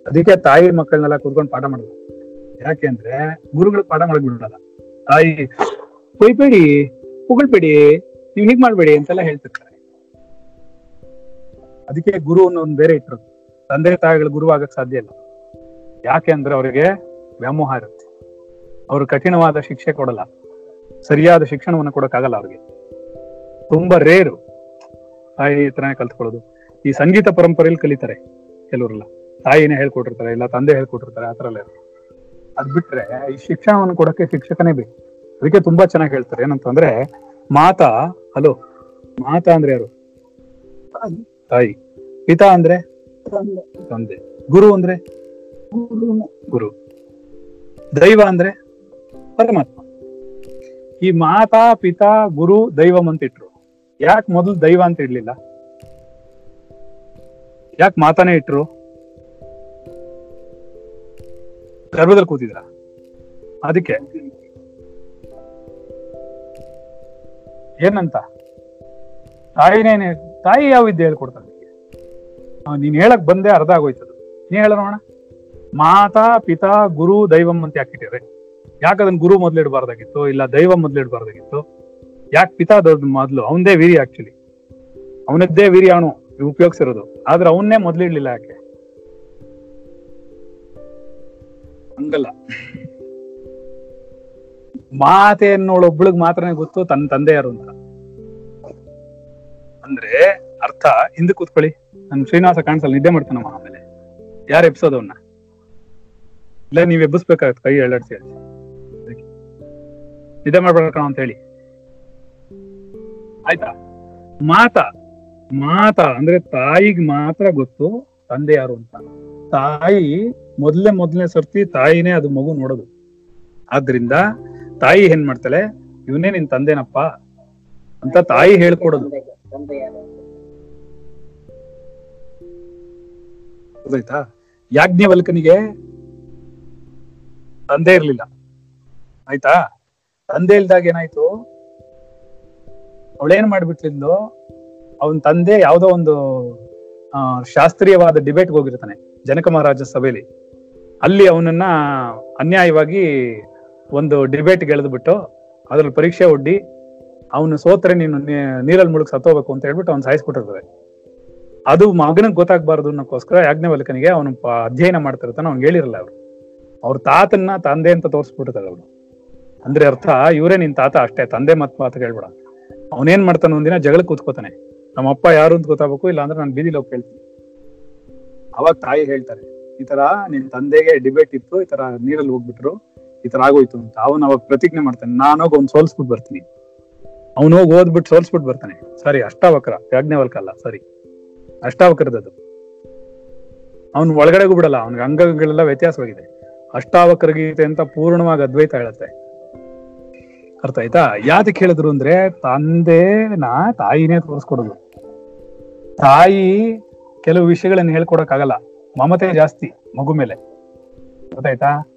ಅದಕ್ಕೆ ತಾಯಿ ಮಕ್ಕಳನ್ನೆಲ್ಲ ಕೂತ್ಕೊಂಡು ಪಾಠ ಮಾಡುದು. ಯಾಕೆ ಅಂದ್ರೆ ಗುರುಗಳು ಪಾಠ ಮಾಡಕ್ ಬಿಡಲ್ಲ. ತಾಯಿ ಕೊಯ್ಬೇಡಿ ಹುಗಳ್ಬೇಡಿ, ನೀವ್ ಹೀಗ್ ಮಾಡ್ಬೇಡಿ ಅಂತೆಲ್ಲ ಹೇಳ್ತಿರ್ತಾರೆ. ಅದಕ್ಕೆ ಗುರು ಒಂದು ಬೇರೆ ಇಟ್ಟಿರೋದು. ತಂದೆ ತಾಯಿಗಳು ಗುರು ಆಗಕ್ ಸಾಧ್ಯ ಇಲ್ಲ. ಯಾಕೆ ಅಂದ್ರೆ ಅವರಿಗೆ ವ್ಯಾಮೋಹ ಇರುತ್ತೆ. ಅವರು ಕಠಿಣವಾದ ಶಿಕ್ಷೆ ಕೊಡಲ್ಲ. ಸರಿಯಾದ ಶಿಕ್ಷಣವನ್ನು ಕೊಡಕ್ಕಾಗಲ್ಲ ಅವ್ರಿಗೆ. ತುಂಬಾ ರೇರು ತಾಯಿ ಹತ್ರನೇ ಕಲ್ತ್ಕೊಳ್ಳೋದು. ಈ ಸಂಗೀತ ಪರಂಪರೆಯಲ್ಲಿ ಕಲಿತಾರೆ ಕೆಲವರೆಲ್ಲ. ತಾಯಿನೇ ಹೇಳ್ಕೊಟ್ಟಿರ್ತಾರೆ, ಇಲ್ಲ ತಂದೆ ಹೇಳ್ಕೊಟ್ಟಿರ್ತಾರೆ ಆತರ ಎಲ್ಲ. ಅದ್ ಬಿಟ್ರೆ ಈ ಶಿಕ್ಷಣವನ್ನು ಕೊಡಕ್ಕೆ ಶಿಕ್ಷಕನೇ ಬೇಕು. ಅದಕ್ಕೆ ತುಂಬಾ ಚೆನ್ನಾಗಿ ಹೇಳ್ತಾರೆ. ಏನಂತಂದ್ರೆ, ಮಾತಾ, ಹಲೋ, ಮಾತಾ ಅಂದ್ರೆ ಯಾರು? ತಾಯಿ. ಪಿತಾ ಅಂದ್ರೆ? ತಂದೆ. ಗುರು ಅಂದ್ರೆ? ಗುರು. ದೈವ ಅಂದ್ರೆ? ಪರಮಾತ್ಮ. ಈ ಮಾತಾ ಪಿತಾ ಗುರು ದೈವಂ ಅಂತ ಇಟ್ರು. ಯಾಕೆ ಮೊದಲು ದೈವ ಅಂತ ಇಡ್ಲಿಲ್ಲ? ಯಾಕೆ ಮಾತಾನೆ ಇಟ್ರು? ಗರ್ಭದಲ್ಲಿ ಕೂತಿದ್ರ? ಅದಕ್ಕೆ. ಏನಂತ? ತಾಯಿನೇನೆ ತಾಯಿ ಯಾವ ವಿದ್ಯೆ ಹೇಳ್ಕೊಡ್ತಾನೆ? ನೀನ್ ಹೇಳಕ್ ಬಂದೆ ಅರ್ಧ ಆಗೋಯ್ತು ನೀ ಹೇಳ ನೋಡ ಮಾತಾ ಪಿತಾ ಗುರು ದೈವಂ ಅಂತ ಯಾಕಿಟ್ಟಿದ್ರೆ ಯಾಕೆ ಅದನ್ನ ಗುರು ಮೊದ್ಲು ಇಡಬಾರ್ದಾಗಿತ್ತು? ಇಲ್ಲ ದೈವ ಮೊದ್ಲು ಇಡಬಾರ್ದಾಗಿತ್ತು? ಯಾಕೆ ಪಿತಾ ದೊಡ್ಡ ಮೊದ್ಲು? ಅವನದೇ ವೀರಿ ಆಕ್ಚುಲಿ ಅವನದ್ದೇ ವೀರಿ ಅವನು ಉಪಯೋಗಿಸಿರೋದು. ಆದ್ರೆ ಅವನ್ನೇ ಮೊದ್ಲು ಇಡ್ಲಿಲ್ಲ ಯಾಕೆ? ಹಂಗಲ್ಲ. ಮಾತೆ ಅನ್ನೋಳೊಬ್ಳಿಗ್ ಮಾತ್ರನೇ ಗೊತ್ತು ತನ್ನ ತಂದೆ ಯಾರು ಅಂತ. ಅಂದ್ರೆ ಅರ್ಥ, ಹಿಂದೆ ಕೂತ್ಕೊಳ್ಳಿ. ನನ್ ಶ್ರೀನಿವಾಸ ಕಾಣಿಸಲ್ಲ ನಿದ್ದೆ ಮಾಡ್ತಾನಮ್ಮ ಆಮೇಲೆ. ಯಾರು ಎಬ್ಸೋದು ಅವನ್ನ ಇಲ್ಲ, ನೀವ್ ಎಬ್ಬಿಸ್ಬೇಕಾಗತ್ತೆ, ಕೈ ಎಳ್ಳಾಡ್ಸಿ ಹೇಳಿ. ನಿದ್ದೆ ಮಾಡ್ಬೇಕಣ ಅಂತ ಹೇಳಿ. ಆಯ್ತಾ? ಮಾತ? ಮಾತ? ಅಂದ್ರೆ ತಾಯಿಗ್ ಮಾತ್ರ ಗೊತ್ತು ತಂದೆ ಯಾರು ಅಂತ. ತಾಯಿ ಮೊದ್ಲೇ ಮೊದ್ಲನೇ ಸರ್ತಿ ತಾಯಿನೇ ಅದು ಮಗು ನೋಡೋದು. ಆದ್ರಿಂದ ತಾಯಿ ಏನ್ ಮಾಡ್ತಾಳೆ? ಇವನೇ ನಿನ್ ತಂದೆನಪ್ಪ ಅಂತ ತಾಯಿ ಹೇಳ್ಕೊಡೋದು. ಗೊತ್ತಾಯ್ತಾ? ಯಾಜ್ಞವಲ್ಕನಿಗೆ ತಂದೆ ಇರ್ಲಿಲ್ಲ. ಆಯ್ತಾ? ತಂದೆ ಇಲ್ದಾಗ ಏನಾಯ್ತು? ಅವಳೇನ್ ಮಾಡ್ಬಿಟ್ಲಿಂದು ಅವನ್ ತಂದೆ ಯಾವ್ದೋ ಒಂದು ಶಾಸ್ತ್ರೀಯವಾದ ಡಿಬೇಟ್ ಹೋಗಿರ್ತಾನೆ, ಜನಕ ಮಹಾರಾಜ ಸಭೆಯಲ್ಲಿ ಅಲ್ಲಿ ಅವನನ್ನ ಅನ್ಯಾಯವಾಗಿ ಒಂದು ಡಿಬೇಟ್ ಗೆಳೆದ್ಬಿಟ್ಟು ಅದ್ರಲ್ಲಿ ಪರೀಕ್ಷೆ ಒಡ್ಡಿ ಅವನು ಸೋತ್ರೆ ನೀನು ನೀರಲ್ಲಿ ಮುಳುಗ್ ಸತ್ತೋಗ್ಬೇಕು ಅಂತ ಹೇಳ್ಬಿಟ್ಟು ಅವ್ನು ಸಾಯಿಸ್ಬಿಟ್ಟಿರ್ತದೆ ಅದು ಮಗನಿಗೆ ಗೊತ್ತಾಗ್ಬಾರ್ದು ಅನ್ನೋಕ್ಕೋಸ್ಕರ ಯಾಜ್ಞವಲ್ಕನಿಗೆ ಅವನು ಅಧ್ಯಯನ ಮಾಡ್ತಿರ್ತಾನೆ ಅವ್ನು ಹೇಳಿರಲ್ಲ ಅವ್ರು. ಅವ್ರ ತಾತನ್ನ ತಂದೆ ಅಂತ ತೋರಿಸ್ಬಿಟ್ಟಿರ್ತಾರೆ ಅವ್ರು. ಅಂದ್ರೆ ಅರ್ಥ, ಇವರೇ ನಿನ್ ತಾತ ಅಷ್ಟೇ, ತಂದೆ ಮತ್ ಮಾತು ಹೇಳ್ಬೇಡ ಅವನೇನ್ ಮಾಡ್ತಾನೆ ಒಂದಿನ ಜಗಳ ಕೂತ್ಕೋತಾನೆ. ನಮ್ಮ ಅಪ್ಪ ಯಾರು ಅಂತ ಗೊತ್ತಾಗಬೇಕು ಇಲ್ಲ ಅಂದ್ರೆ ನಾನು ಬೀದಿಲಿ ಹೋಗಿ ಕೇಳ್ತೀನಿ. ಅವಾಗ ತಾಯಿ ಹೇಳ್ತಾರೆ, ಈ ತರ ನಿನ್ ತಂದೆಗೆ ಡಿಬೇಟ್ ಇತ್ತು, ಈ ತರ ನೀರಲ್ಲಿ ಹೋಗ್ಬಿಟ್ರು, ಈ ತರ ಆಗೋಯ್ತು ಅಂತ. ಅವನ್ ಅವಾಗ ಪ್ರತಿಜ್ಞೆ ಮಾಡ್ತಾನೆ, ನಾನೋಗಿ ಅವ್ನ್ ಸೋಲ್ಸ್ಬಿಟ್ಟು ಬರ್ತೀನಿ. ಅವ್ನು ಹೋಗಿ ಓದ್ಬಿಟ್ಟು ಸೋಲ್ಸ್ಬಿಟ್ಟು ಬರ್ತಾನೆ. ಸರಿ, ಅಷ್ಟಾವಕ್ರ. ಯಾಜ್ಞವಲ್ಕ ಅಲ್ಲ, ಸರಿ. ಅಷ್ಟಾವಕ್ರದದು ಅವ್ನ್ ಒಳಗಡೆಗೂ ಬಿಡಲ್ಲ, ಅವ್ನಿಗೆ ಅಂಗಗಳೆಲ್ಲ ವ್ಯತ್ಯಾಸವಾಗಿದೆ. ಅಷ್ಟಾವಕ್ರ ಗೀತೆ ಅಂತ ಪೂರ್ಣವಾಗಿ ಅದ್ವೈತ ಹೇಳುತ್ತೆ. ಅರ್ಥ ಆಯ್ತಾ? ಯಾತಕ್ಕೆ ಹೇಳಿದ್ರು ಅಂದ್ರೆ ತಂದೆನ ತಾಯಿನೇ ತೋರಿಸ್ಕೊಡೋದು. ತಾಯಿ ಕೆಲವು ವಿಷಯಗಳನ್ನ ಹೇಳ್ಕೊಡಕ್ಕಾಗಲ್ಲ. ಮಮತೆ ಜಾಸ್ತಿ, ಮಗು ಮೇಲೆ. ಗೊತ್ತಾಯ್ತಾ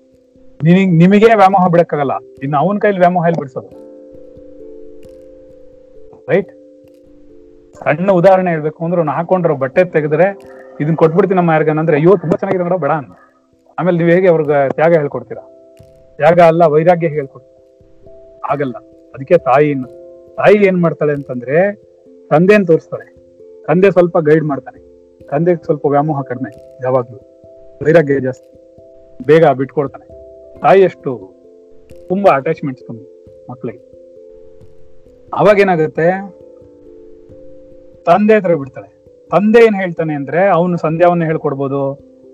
ನಿಮಗೆ ವ್ಯಾಮೋಹ ಬಿಡಕ್ಕಾಗಲ್ಲ. ಇನ್ನು ಅವನ ಕೈಲಿ ವ್ಯಾಮೋಹ ಎಲ್ಲಿ ಬಿಡಿಸೋದು? ರೈಟ್ ಸಣ್ಣ ಉದಾಹರಣೆ ಹೇಳ್ಬೇಕು ಅಂದ್ರೆ ಅವ್ನು ಹಾಕೊಂಡ್ರು ಬಟ್ಟೆ ತೆಗೆದ್ರೆ ಇದನ್ನ ಕೊಟ್ಬಿಡ್ತೀನಿ ನಮ್ಮ ಯಾರಿಗಂದ್ರೆ ಅಯ್ಯೋ, ತುಂಬಾ ಚೆನ್ನಾಗಿದೆ ನೋಡೋ, ಬೇಡ ಅಂತ ಆಮೇಲೆ ನೀವು ಹೇಗೆ ಅವ್ರಿಗೆ ತ್ಯಾಗ ಹೇಳ್ಕೊಡ್ತೀರಾ? ತ್ಯಾಗ ಅಲ್ಲ, ವೈರಾಗ್ಯ ಹೇಳ್ಕೊಡ್ತೀರಾ? ಆಗಲ್ಲ. ಅದಕ್ಕೆ ತಾಯಿ ತಾಯಿ ಏನ್ ಮಾಡ್ತಾಳೆ ಅಂತಂದ್ರೆ, ತಂದೆನ್ ತೋರಿಸ್ತಾಳೆ. ತಂದೆ ಸ್ವಲ್ಪ ಗೈಡ್ ಮಾಡ್ತಾನೆ. ತಂದೆಗೆ ಸ್ವಲ್ಪ ವ್ಯಾಮೋಹ ಕಡಿಮೆ, ಯಾವಾಗ್ಲೂ. ವೈರಾಗ್ಯ ಜಾಸ್ತಿ. ಬೇಗ ಬಿಟ್ಕೊಡ್ತಾನೆ. ತಾಯಿ ಎಷ್ಟು ತುಂಬಾ ಅಟ್ಯಾಚ್ಮೆಂಟ್ಸ್ ತುಂಬ ಮಕ್ಕಳಿಗೆ ಅವಾಗ ಏನಾಗುತ್ತೆ ತಂದೆ ಹತ್ರ ಬಿಡ್ತಾಳೆ. ತಂದೆ ಏನ್ ಹೇಳ್ತಾನೆ ಅಂದ್ರೆ, ಅವನು ಸಂಧ್ಯಾವನ್ನ ಹೇಳ್ಕೊಡ್ಬೋದು,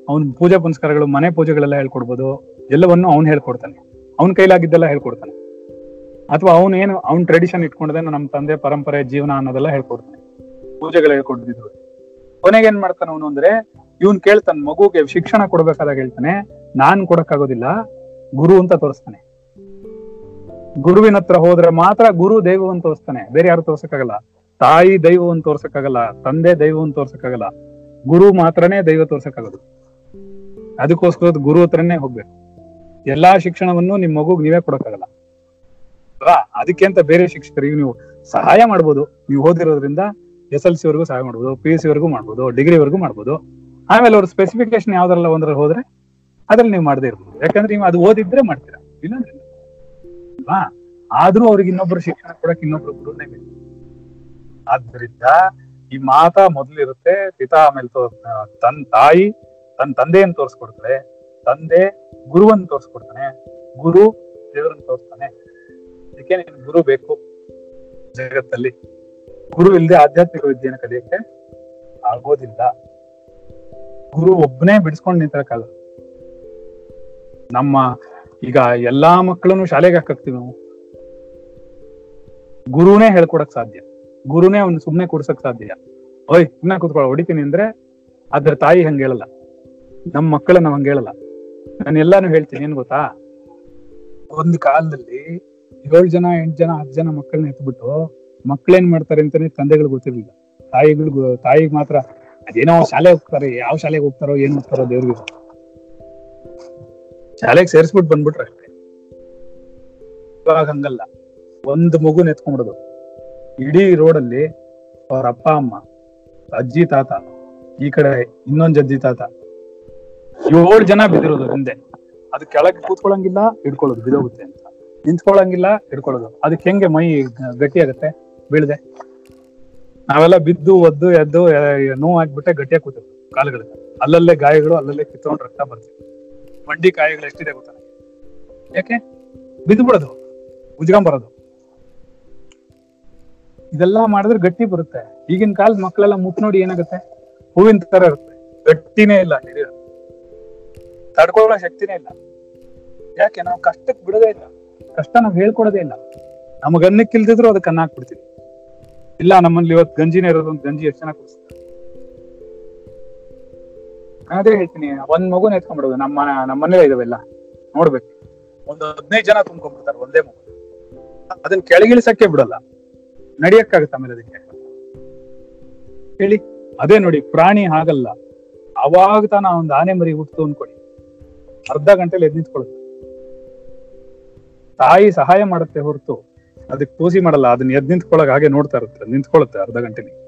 ಅವ್ನ ಪೂಜೆ ಪುನಸ್ಕಾರಗಳು, ಮನೆ ಪೂಜೆಗಳೆಲ್ಲ ಹೇಳ್ಕೊಡ್ಬೋದು, ಎಲ್ಲವನ್ನು ಅವ್ನು ಹೇಳ್ಕೊಡ್ತಾನೆ. ಅವನ ಕೈಲಾಗಿದ್ದೆಲ್ಲ ಹೇಳ್ಕೊಡ್ತಾನೆ. ಅಥವಾ ಅವನು ಏನು, ಅವ್ನ ಟ್ರೆಡಿಷನ್ ಇಟ್ಕೊಂಡ್ರೆ ನಮ್ಮ ತಂದೆ ಪರಂಪರೆ, ಜೀವನ ಅನ್ನೋದೆಲ್ಲ ಹೇಳ್ಕೊಡ್ತಾನೆ. ಪೂಜೆಗಳು ಹೇಳ್ಕೊಡ್ತಿದ್ರು ಕೊನೆಗೆ ಏನ್ ಮಾಡ್ತಾನೆ ಅವನು ಅಂದ್ರೆ, ಇವನ್ ಕೇಳ್ತಾನೆ, ಮಗುಗೆ ಶಿಕ್ಷಣ ಕೊಡ್ಬೇಕಾದಾಗ ಹೇಳ್ತಾನೆ, ನಾನ್ ಕೊಡಕ್ಕಾಗೋದಿಲ್ಲ, ಗುರು ಅಂತ ತೋರಿಸ್ತಾನೆ. ಗುರುವಿನ ಹತ್ರ ಹೋದ್ರೆ ಮಾತ್ರ ಗುರು ದೈವವನ್ನು ತೋರಿಸ್ತಾನೆ. ಬೇರೆ ಯಾರು ತೋರ್ಸಕ್ಕಾಗಲ್ಲ. ತಾಯಿ ದೈವವನ್ನು ತೋರ್ಸಕ್ಕಾಗಲ್ಲ. ತಂದೆ ದೈವವನ್ನು ತೋರ್ಸಕ್ಕಾಗಲ್ಲ. ಗುರು ಮಾತ್ರನೇ ದೈವ ತೋರ್ಸಕ್ಕಾಗೋದು. ಅದಕ್ಕೋಸ್ಕರ ಗುರು ಹತ್ರನೇ ಹೋಗ್ಬೇಕು. ಎಲ್ಲಾ ಶಿಕ್ಷಣವನ್ನು ನಿಮ್ ಮಗುಗ್ ನೀವೇ ಕೊಡಕ್ಕಾಗಲ್ಲ. ಅದಕ್ಕೆ ಅಂತ ಬೇರೆ ಶಿಕ್ಷಕರಿಗೆ ನೀವು ಸಹಾಯ ಮಾಡ್ಬೋದು. ನೀವು ಓದಿರೋದ್ರಿಂದ ಎಸ್ ಎಲ್ ಸಿ ವರೆಗೂ ಸಹಾಯ ಮಾಡ್ಬೋದು, ಪಿ ಯು ಸಿ ವರೆಗೂ ಮಾಡ್ಬೋದು ಡಿಗ್ರಿ ವರೆಗೂ ಮಾಡ್ಬೋದು. ಆಮೇಲೆ ಅವ್ರ ಸ್ಪೆಸಿಫಿಕೇಶನ್ ಯಾವ್ದ್ರಲ್ಲ ಒಂದ್ರಲ್ಲಿ ಹೋದ್ರೆ ಅದ್ರಲ್ಲಿ ನೀವು ಮಾಡದೇ ಇರ್ಬೋದು. ಯಾಕಂದ್ರೆ ನೀವು ಅದು ಓದಿದ್ರೆ ಮಾಡ್ತೀರಾ? ಇಲ್ಲಾಂದ್ರೆ ಇಲ್ಲ. ಅಲ್ವಾ ಆದ್ರೂ ಅವ್ರಿಗೆ ಇನ್ನೊಬ್ರು ಶಿಕ್ಷಣ ಕೊಡಕ್ ಇನ್ನೊಬ್ರು ಗುರುನೇ ಬೇಕು. ಆದ್ರಿಂದ ಈ ಮಾತಾ ಮೊದ್ಲಿರುತ್ತೆ, ಪಿತಾ ಆಮೇಲೆ ತೋ ತನ್ ತಾಯಿ ತನ್ನ ತಂದೆಯನ್ನು ತೋರಿಸ್ಕೊಡ್ತಾಳೆ ತಂದೆ ಗುರುವನ್ನು ತೋರಿಸ್ಕೊಡ್ತಾನೆ, ಗುರು ದೇವರನ್ನ ತೋರಿಸ್ತಾನೆ. ಅದಕ್ಕೆ ನಿನ್ ಗುರು ಬೇಕು ಜಗತ್ತಲ್ಲಿ. ಗುರು ಇಲ್ಲದೆ ಆಧ್ಯಾತ್ಮಿಕ ವಿದ್ಯೆಯನ್ನು ಕಲಿಯಕ್ಕೆ ಆಗೋದಿಲ್ಲ. ಗುರು ಒಬ್ಬನೇ ಬಿಡಿಸ್ಕೊಂಡು ನಿಂತಕಾಲ ನಮ್ಮ ಈಗ ಎಲ್ಲಾ ಮಕ್ಕಳನ್ನು ಶಾಲೆಗೆ ಹಾಕಾಕ್ತಿವಿ ನಾವು. ಗುರುನೇ ಹೇಳ್ಕೊಡಕ್ ಸಾಧ್ಯ. ಗುರುನೇ ಅವ್ನ ಸುಮ್ನೆ ಕೊಡ್ಸಕ್ ಸಾಧ್ಯ. ಓಯ್ ಸುಮ್ನೆ ಕೂತ್ಕೊಳ್ಳ, ಹೊಡಿತೀನಿ ಅಂದ್ರೆ ಅದ್ರ ತಾಯಿ ಹಂಗ ಹೇಳಲ್ಲ. ನಮ್ಮ ಮಕ್ಕಳನ್ನ ಹಂಗ ಹೇಳಲ್ಲ. ನಾನು ಎಲ್ಲಾನು ಹೇಳ್ತೀನಿ, ಏನ್ ಗೊತ್ತಾ? ಒಂದ್ ಕಾಲದಲ್ಲಿ ಏಳು ಜನ, ಎಂಟ್ ಜನ, ಹತ್ತು ಜನ ಮಕ್ಕಳನ್ನ ಎತ್ಬಿಟ್ಟು ಮಕ್ಳೇನ್ ಮಾಡ್ತಾರೆ ಅಂತಾನೆ ತಂದೆಗಳು ಗೊತ್ತಿರ್ಲಿಲ್ಲ. ತಾಯಿಗಳು ತಾಯಿಗ್ ಮಾತ್ರ ಅದೇನೋ ಶಾಲೆ ಹೋಗ್ತಾರೆ, ಯಾವ ಶಾಲೆಗೆ ಹೋಗ್ತಾರೋ, ಏನ್ ಹೋಗ್ತಾರೋ ದೇವ್ರಿಗೆ. ಶಾಲೆಗೆ ಸೇರಿಸ್ಬಿಟ್ಟು ಬಂದ್ಬಿಟ್ರೆ ಅಷ್ಟೇ. ಇವಾಗ ಹಂಗಲ್ಲ. ಒಂದ್ ಮಗು ನೆತ್ಕೊಂಡ್ಬಿಡುದು ಇಡೀ ರೋಡಲ್ಲಿ ಅವ್ರ ಅಪ್ಪ, ಅಮ್ಮ, ಅಜ್ಜಿ, ತಾತ, ಈ ಕಡೆ ಇನ್ನೊಂದ್ ಅಜ್ಜಿ, ತಾತ, ಏಳು ಜನ ಬಿದ್ದಿರೋದು ಹಿಂದೆ. ಅದು ಕೆಳಗೆ ಕೂತ್ಕೊಳ್ಳಂಗಿಲ್ಲ ಹಿಡ್ಕೊಳ್ಳೋದು, ಬಿದೋಗುತ್ತೆ ಅಂತ. ನಿಂತ್ಕೊಳ್ಳಂಗಿಲ್ಲ ಹಿಡ್ಕೊಳ್ಳೋದು. ಅದಕ್ಕೆ ಹೆಂಗೆ ಮೈ ಗಟ್ಟಿ ಆಗುತ್ತೆ ಬೀಳದೆ. ನಾವೆಲ್ಲ ಬಿದ್ದು, ಒದ್ದು, ಎದ್ದು ನೋವು ಆಗ್ಬಿಟ್ಟೆ ಗಟ್ಟಿಯಾಗಿ ಕೂತಿರ್ತೀವಿ ಕಾಲುಗಳಿಗೆ. ಅಲ್ಲಲ್ಲೇ ಗಾಯಗಳು, ಅಲ್ಲಲ್ಲೇ ಕಿತ್ಕೊಂಡು ರಕ್ತ ಬರ್ತೀವಿ. ಮಂಡಿ ಕಾಯಿಗಳು ಎಷ್ಟಿದೆ ಗೊತ್ತಾ? ಯಾಕೆ? ಬಿದ್ದು ಬಿಡೋದು ಉಜ್ಕೊಂಬರೋದು ಇದೆಲ್ಲ ಮಾಡಿದ್ರೆ ಗಟ್ಟಿ ಬರುತ್ತೆ. ಈಗಿನ ಕಾಲದ ಮಕ್ಕಳೆಲ್ಲ ಮುಟ್ ನೋಡಿ ಏನಾಗುತ್ತೆ? ಹೂವಿನ ತರ ಇರುತ್ತೆ. ಗಟ್ಟಿನೇ ಇಲ್ಲ ಶರೀರ ತಡ್ಕೊಳ್ಳೋ ಶಕ್ತಿನೇ ಇಲ್ಲ. ಯಾಕೆ? ನಾವು ಕಷ್ಟಕ್ಕೆ ಬಿಡೋದೇ ಇಲ್ಲ. ಕಷ್ಟ ನಾವು ಹೇಳ್ಕೊಡೋದೇ ಇಲ್ಲ. ನಮಗನ್ನಕ್ಕಿಲ್ದಿದ್ರು ಅದಕ್ಕೆ ಅನ್ನ ಹಾಕ್ಬಿಡ್ತೀವಿ. ಇಲ್ಲ, ನಮ್ಮಲ್ಲಿ ಇವತ್ತು ಗಂಜಿನೇ ಇರೋದು ಗಂಜಿ ಎಷ್ಟು ಚೆನ್ನಾಗಿ ಅದೇ ಹೇಳ್ತೀನಿ, ಒಂದ್ ಮಗು ಎತ್ಕೊಂಡ್ಬಿಡೋದು ನಮ್ಮ ನಮ್ಮ ಇದಾವೆಲ್ಲ. ನೋಡ್ಬೇಕು. ಒಂದ್ ಹದಿನೈದು ಜನ ತುಂಬ್ಕೊಂಡ್ಬಿಡ್ತಾರೆ, ಒಂದೇ ಮಗು. ಅದನ್ನ ಕೆಳಗಿಳಿಸಕ್ಕೆ ಬಿಡಲ್ಲ. ನಡಿಯಕ್ಕಾಗತ್ತೆ ಆಮೇಲೆ ಅದಕ್ಕೆ. ಹೇಳಿ, ಅದೇ ನೋಡಿ, ಪ್ರಾಣಿ ಹಾಗಲ್ಲ. ಅವಾಗ ತಾನ ಒಂದು ಆನೆ ಮರಿ ಹುಟ್ಟು ಅನ್ಕೊಡಿ ಅರ್ಧ ಗಂಟೆಲಿ ಎದ್ ನಿಂತ್ಕೊಳ್ಳುತ್ತೆ ತಾಯಿ ಸಹಾಯ ಮಾಡುತ್ತೆ ಹೊರತು, ಅದಕ್ಕೆ ಪೂಸಿ ಮಾಡಲ್ಲ, ಅದನ್ನ ಎದ್ ನಿಂತ್ಕೊಳ್ಳೋಕೆ ಹಾಗೆ ನೋಡ್ತಾ ಇರುತ್ತೆ, ನಿಂತ್ಕೊಳ್ಳುತ್ತೆ ಅರ್ಧ ಗಂಟೆಲಿ.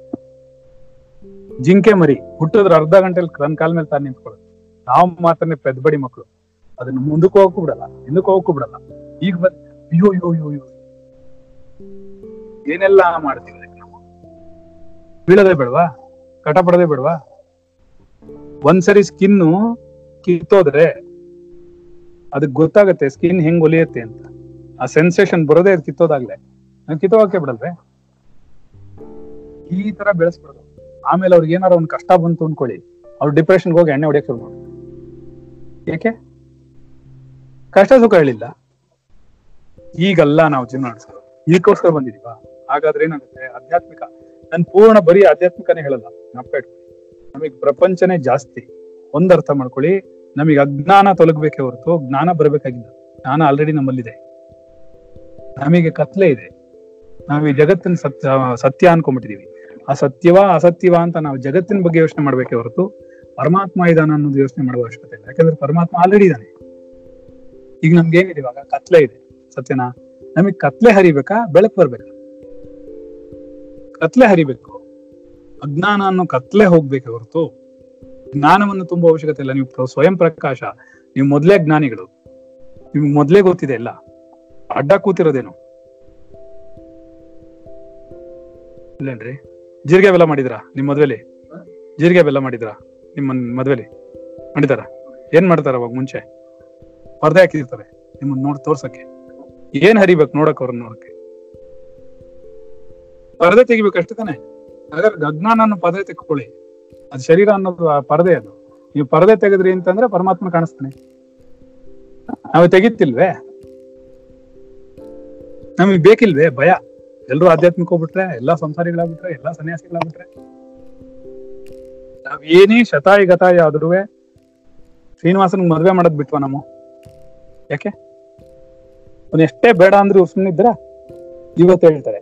ಜಿಂಕೆ ಮರಿ ಹುಟ್ಟಿದ್ರೆ ಅರ್ಧ ಗಂಟೆಲಿ ಕನ್ ಕಾಲ ಮೇಲೆ ತಾನು ನಿಂತ್ಕೊಳ್ಳೋದು. ನಾವು ಮಾತ್ರನೇ ಪೆದ್ಬಡಿ ಮಕ್ಕಳು ಅದನ್ನ ಮುಂದಕ್ಕೆ ಹೋಗಕ್ಕೂ ಬಿಡಲ್ಲ, ಹಿಂದಕ್ಕೆ ಹೋಗಕ್ಕೂ ಬಿಡಲ್ಲ. ಈಗ ಅಯ್ಯೋ ಅಯ್ಯೋ ಅಯ್ಯೋ ಅಯ್ಯೋ. ಏನೆಲ್ಲ ಮಾಡ್ತೀವಿ ನಾವು? ಬೀಳೋದೇ ಬೇಡವಾ? ಕಟ ಪಡದೆ ಬೇಡವಾ? ಒಂದ್ಸರಿ ಸ್ಕಿನ್ನು ಕಿತ್ತೋದ್ರೆ ಅದಕ್ಕೆ ಗೊತ್ತಾಗತ್ತೆ ಸ್ಕಿನ್ ಹೆಂಗ್ ಒಲಿಯತ್ತೆ ಅಂತ. ಆ ಸೆನ್ಸೇಷನ್ ಬರೋದೇ ಅದು ಕಿತ್ತೋದಾಗ್ಲೆ. ನಾನು ಕಿತ್ತೋಗಕ್ಕೆ ಬಿಡಲ್ವೇ? ಈ ತರ ಬೆಳೆಸ್ಬಿಡೋದು. ಆಮೇಲೆ ಅವ್ರಿಗೆ ಏನಾರ ಒಂದು ಕಷ್ಟ ಬಂತು ಅನ್ಕೊಳ್ಳಿ. ಅವ್ರು ಡಿಪ್ರೆಷನ್ಗೆ ಹೋಗಿ ಎಣ್ಣೆ ಹೊಡಿಯಕ್ ಶುರು ಮಾಡ್ತಾರೆ. ಏಕೆ? ಕಷ್ಟ ಸುಖ ಹೇಳಿಲ್ಲ. ಈಗಲ್ಲ ನಾವು ಜೀವನ ನಡೆಸೋದು. ಇದಕ್ಕೋಸ್ಕರ ಬಂದಿದೀವಾ. ಹಾಗಾದ್ರೆ ಏನಾಗುತ್ತೆ? ಆಧ್ಯಾತ್ಮಿಕ. ನನ್ ಪೂರ್ಣ ಬರೀ ಆಧ್ಯಾತ್ಮಿಕನೇ ಹೇಳಲ್ಲ. ಜ್ಞಾಪಕ ಇಟ್ಕೊಳ್ಳಿ ನಮಗೆ ಪ್ರಪಂಚನೇ ಜಾಸ್ತಿ. ಒಂದ್ ಅರ್ಥ ಮಾಡ್ಕೊಳ್ಳಿ. ನಮಗೆ ಅಜ್ಞಾನ ತೊಲಗಬೇಕೇ ಹೊರತು ಜ್ಞಾನ ಬರಬೇಕಾಗಿಲ್ಲ. ಜ್ಞಾನ ಆಲ್ರೆಡಿ ನಮ್ಮಲ್ಲಿದೆ. ನಮಗೆ ಕತ್ಲೆ ಇದೆ. ನಾವು ಈ ಜಗತ್ತಿನ ಸತ್ಯ ಸತ್ಯ ಅನ್ಕೊಂಡ್ಬಿಟ್ಟಿದೀವಿ. ಆ ಸತ್ಯವಾ ಅಸತ್ಯವಾ ಅಂತ ನಾವು ಜಗತ್ತಿನ ಬಗ್ಗೆ ಯೋಚನೆ ಮಾಡ್ಬೇಕೇ ಹೊರತು ಪರಮಾತ್ಮ ಇದಾನ ಅನ್ನೋದು ಯೋಚನೆ ಮಾಡುವ ಅವಶ್ಯಕತೆ ಇಲ್ಲ. ಯಾಕಂದ್ರೆ ಪರಮಾತ್ಮ ಆಲ್ರೆಡಿ ಇದಾನೆ ಈಗ ನಮ್ಗೆ ಏನಿದೆ ಇವಾಗ? ಕತ್ಲೆ ಇದೆ. ಸತ್ಯನಾ? ನಮಗ್ ಕತ್ಲೆ ಹರಿಬೇಕಾ? ಬೆಳಕು ಬರ್ಬೇಕಾ? ಕತ್ಲೆ ಹರಿಬೇಕು. ಅಜ್ಞಾನ ಅನ್ನೋ ಕತ್ಲೆ ಹೋಗ್ಬೇಕೆ ಹೊರತು ಜ್ಞಾನವನ್ನು ತುಂಬಾ ಅವಶ್ಯಕತೆ ಇಲ್ಲ. ನೀವು ಸ್ವಯಂ ಪ್ರಕಾಶ, ನೀವು ಮೊದ್ಲೇ ಜ್ಞಾನಿಗಳು ನಿಮ್ಗೆ ಮೊದ್ಲೇ ಗೊತ್ತಿದೆ ಎಲ್ಲ. ಅಡ್ಡ ಕೂತಿರೋದೇನು? ಇಲ್ಲೇನ್ರಿ? ಜೀರಿಗೆ ಬೆಲ್ಲ ಮಾಡಿದ್ರಾ ನಿಮ್ ಮದ್ವೆಲಿ? ಜೀರಿಗೆ ಬೆಲ್ಲ ಮಾಡಿದ್ರಾ ನಿಮ್ಮ ಮದ್ವೆಲಿ? ಮಾಡಿದಾರ ಏನ್ ಮಾಡ್ತಾರ ಅವಾಗ ಮುಂಚೆ? ಪರ್ದೆ ಹಾಕಿರ್ತಾರೆ ನಿಮ್ಮನ್ನ ನೋಡ್ ತೋರ್ಸಕ್ಕೆ. ಏನ್ ಹರಿಬೇಕು ನೋಡಕ್ ಅವ್ರನ್ನ ನೋಡಕ್ಕೆ? ಪರದೆ ತೆಗಿಬೇಕು ಅಷ್ಟೇ ತಾನೆ? ಹಾಗಾದ್ರೆ ಅಜ್ಞಾನ ಪರದೆ ತೆಕ್ಕೊಳ್ಳಿ. ಅದು ಶರೀರ ಅನ್ನೋದು ಆ ಪರದೆ ಅದು. ನೀವು ಪರದೆ ತೆಗೆದ್ರಿ ಅಂತಂದ್ರೆ ಪರಮಾತ್ಮ ಕಾಣಿಸ್ತಾನೆ. ನಾವು ತೆಗಿತಿಲ್ವೇ? ನಮಗೆ ಬೇಕಿಲ್ವೇ? ಭಯ? ಎಲ್ರು ಆಧ್ಯಾತ್ಮಿಕ ಹೋಗ್ಬಿಟ್ರೆ, ಎಲ್ಲಾ ಸಂಸಾರಿಗಳಾಗ್ಬಿಟ್ರೆ, ಎಲ್ಲಾ ಸನ್ಯಾಸಿಗಳಾಗ್ಬಿಟ್ರೆ. ನಾವ್ ಏನೇ ಶತಾಯಿ ಗತಾಯಿ ಆದ್ರೂ ಶ್ರೀನಿವಾಸನ್ ಮದ್ವೆ ಮಾಡೋದ್ ಬಿಟ್ವ ನಾವು? ಯಾಕೆ? ಅವನ್ ಎಷ್ಟೇ ಬೇಡ ಅಂದ್ರೂ ಸುಮ್ಮನಿದ್ರ ಇವತ್ತು ಹೇಳ್ತಾರೆ.